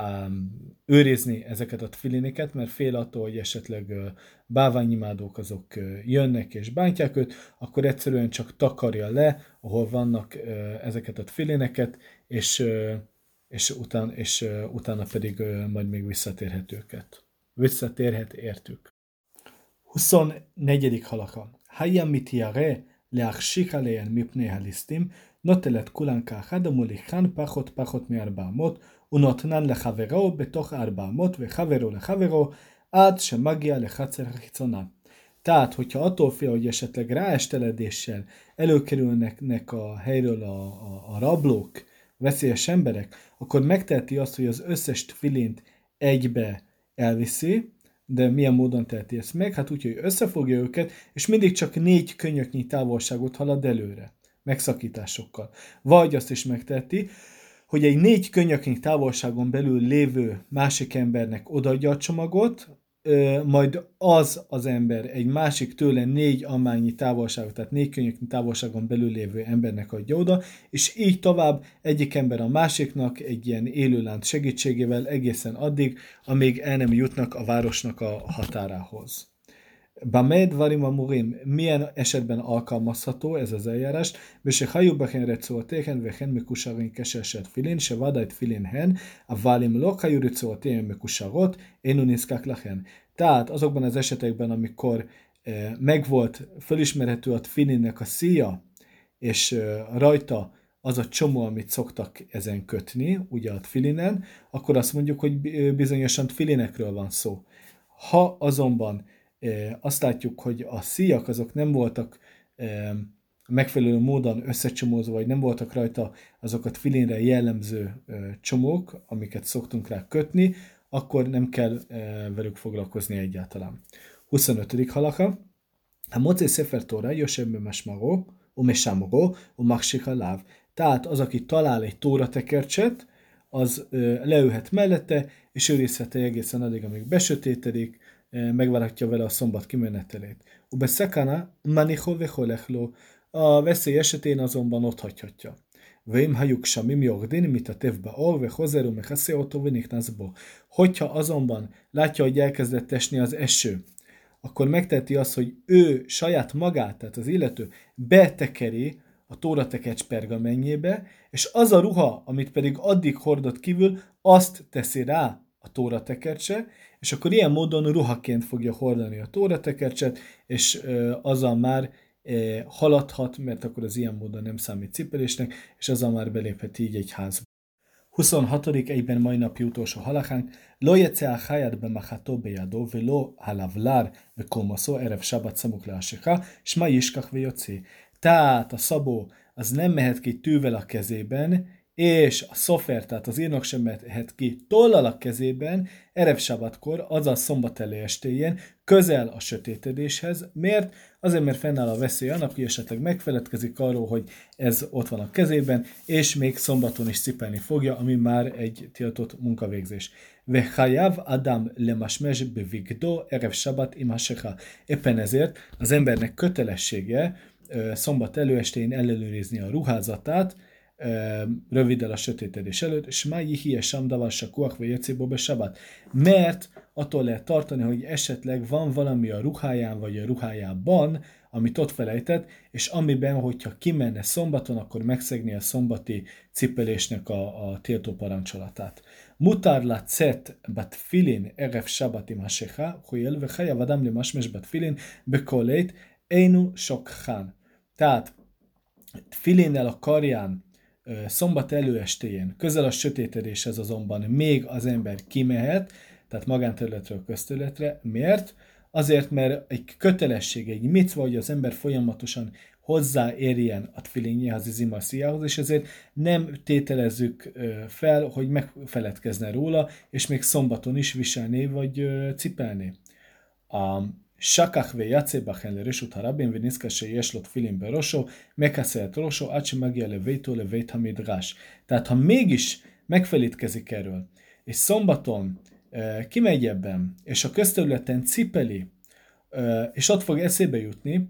um, őrizni ezeket a tfilineket, mert fél attól, hogy esetleg uh, báványimádók azok jönnek és bántják őt, akkor egyszerűen csak takarja le, ahol vannak ezeket a tfilineket, és, és, után, és utána pedig majd még visszatérhet őket. Visszatérhet értük. 24. halaka. Hayya mitiare להחשיך עליהן מפני הליסטים, נוטל את כולן כאחד ומוליכן פחות פחות מ-400, ונותנן לחברו בתוך 400 וחברו לחברו, עד שמגיע לחצר החיצונה. Tehát, hogyha attól fél, hogy esetleg ráesteledéssel előkerülnek a helyről a, a, a rablók, veszélyes emberek, akkor megteheti azt, hogy az összes filint egybe elviszi, de milyen módon teheti ezt meg? Hát úgy, hogy összefogja őket, és mindig csak négy könyöknyi távolságot halad előre, megszakításokkal. Vagy azt is megteheti, hogy egy négy könyöknyi távolságon belül lévő másik embernek odaadja a csomagot, majd az az ember egy másik tőle négy amányi távolságot, tehát négy könyöknyi távolságon belül lévő embernek adja oda, és így tovább egyik ember a másiknak egy ilyen élőlánc segítségével egészen addig, amíg el nem jutnak a városnak a határához. Varim amurim, milyen esetben alkalmazható ez az eljárás? Bese hajú bechen recótéhen, vehen mikusarin keseset filin, se vadajt filin hen, a valim lok hajú recótéhen mikusarot, én uniszkák lachen. Tehát azokban az esetekben, amikor eh, megvolt, fölismerhető a filinnek a szíja, és eh, rajta az a csomó, amit szoktak ezen kötni, ugye a filinen, akkor azt mondjuk, hogy bizonyosan filinekről van szó. Ha azonban azt látjuk, hogy a szíjak azok nem voltak megfelelő módon összecsomózva, vagy nem voltak rajta azokat filinre jellemző csomók, amiket szoktunk rá kötni, akkor nem kell velük foglalkozni egyáltalán. 25. halaka. A mocé szefer tóra, jösebbe mesmagó, umesámogó, umaksika láv. Tehát az, aki talál egy tóra tekercset, az leülhet mellette, és őrizheti egészen addig, amíg besötétedik, megvárhatja vele a szombat kimenetelét. Ube szekana manicho vecholechlo, a veszély esetén azonban ott hagyhatja. Vém hajuk samim jogdin, mit a tevbe or, ve hozeru mechaszi otto viniknazbo. Hogyha azonban látja, hogy elkezdett esni az eső, akkor megteheti azt, hogy ő saját magát, tehát az illető, betekeri a tóratekecs pergamenjébe, és az a ruha, amit pedig addig hordott kívül, azt teszi rá a tóratekercse, és akkor ilyen módon ruhaként fogja hordani a tóratekercset, és azzal már haladhat, mert akkor az ilyen módon nem számít cipelésnek, és azzal már beléphet így egy házba. 26. egyben mai napi utolsó halakánk, לא יצא החייד במחתו בידו ולא הלבלר בקומסו ערב שבת סמוך להשיכה, שמע ישכח ויוצא. Tehát a szabó az nem mehet ki tűvel a kezében, és a szofer, tehát az írnok sem mehet ki tollal a kezében, Erev Sabatkor, azaz szombat elé estéjén, közel a sötétedéshez. Miért? Azért, mert fennáll a veszély annak, hogy esetleg megfeledkezik arról, hogy ez ott van a kezében, és még szombaton is cipelni fogja, ami már egy tiltott munkavégzés. Vechayav Adam lemasmes bevigdo Erev Sabat imasecha. Éppen ezért az embernek kötelessége szombat előestén ellenőrizni a ruházatát, röviddel a sötétedés előtt, és már jihi sem davar sakuach vagy be sabat. Mert attól lehet tartani, hogy esetleg van valami a ruháján vagy a ruhájában, amit ott felejtett, és amiben, hogyha kimenne szombaton, akkor megszegni a szombati cipelésnek a, a tiltó parancsolatát. Mutar la cet bat filin erev shabatim hashecha, huyel vechayav adam limasmes bat filin bekolét, énu sokhán. Tehát filinnel a karján szombat előestéjén, közel a sötétedéshez azonban még az ember kimehet, tehát magánterületről közterületre. Miért? Azért, mert egy kötelesség, egy micva, hogy az ember folyamatosan hozzáérjen a tfilinjéhez, az imasziához, és ezért nem tételezzük fel, hogy megfeledkezne róla, és még szombaton is viselné, vagy cipelné. A שכח ויצא בכן לרשות הרבים ונזכר שיש לו תפילין בראשו, מכסה את ראשו עד שמגיע לביתו לבית המדרש. Tehát ha mégis megfelítkezik erről, és szombaton uh, kimegy ebben, és a közterületen cipeli, uh, és ott fog eszébe jutni,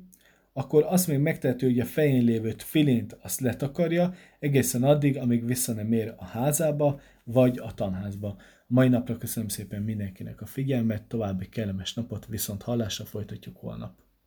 akkor azt még megtehető, hogy a fején lévő filint azt letakarja, egészen addig, amíg vissza nem ér a házába, vagy a tanházba. Mai napra köszönöm szépen mindenkinek a figyelmet, további kellemes napot, viszont hallásra folytatjuk holnap.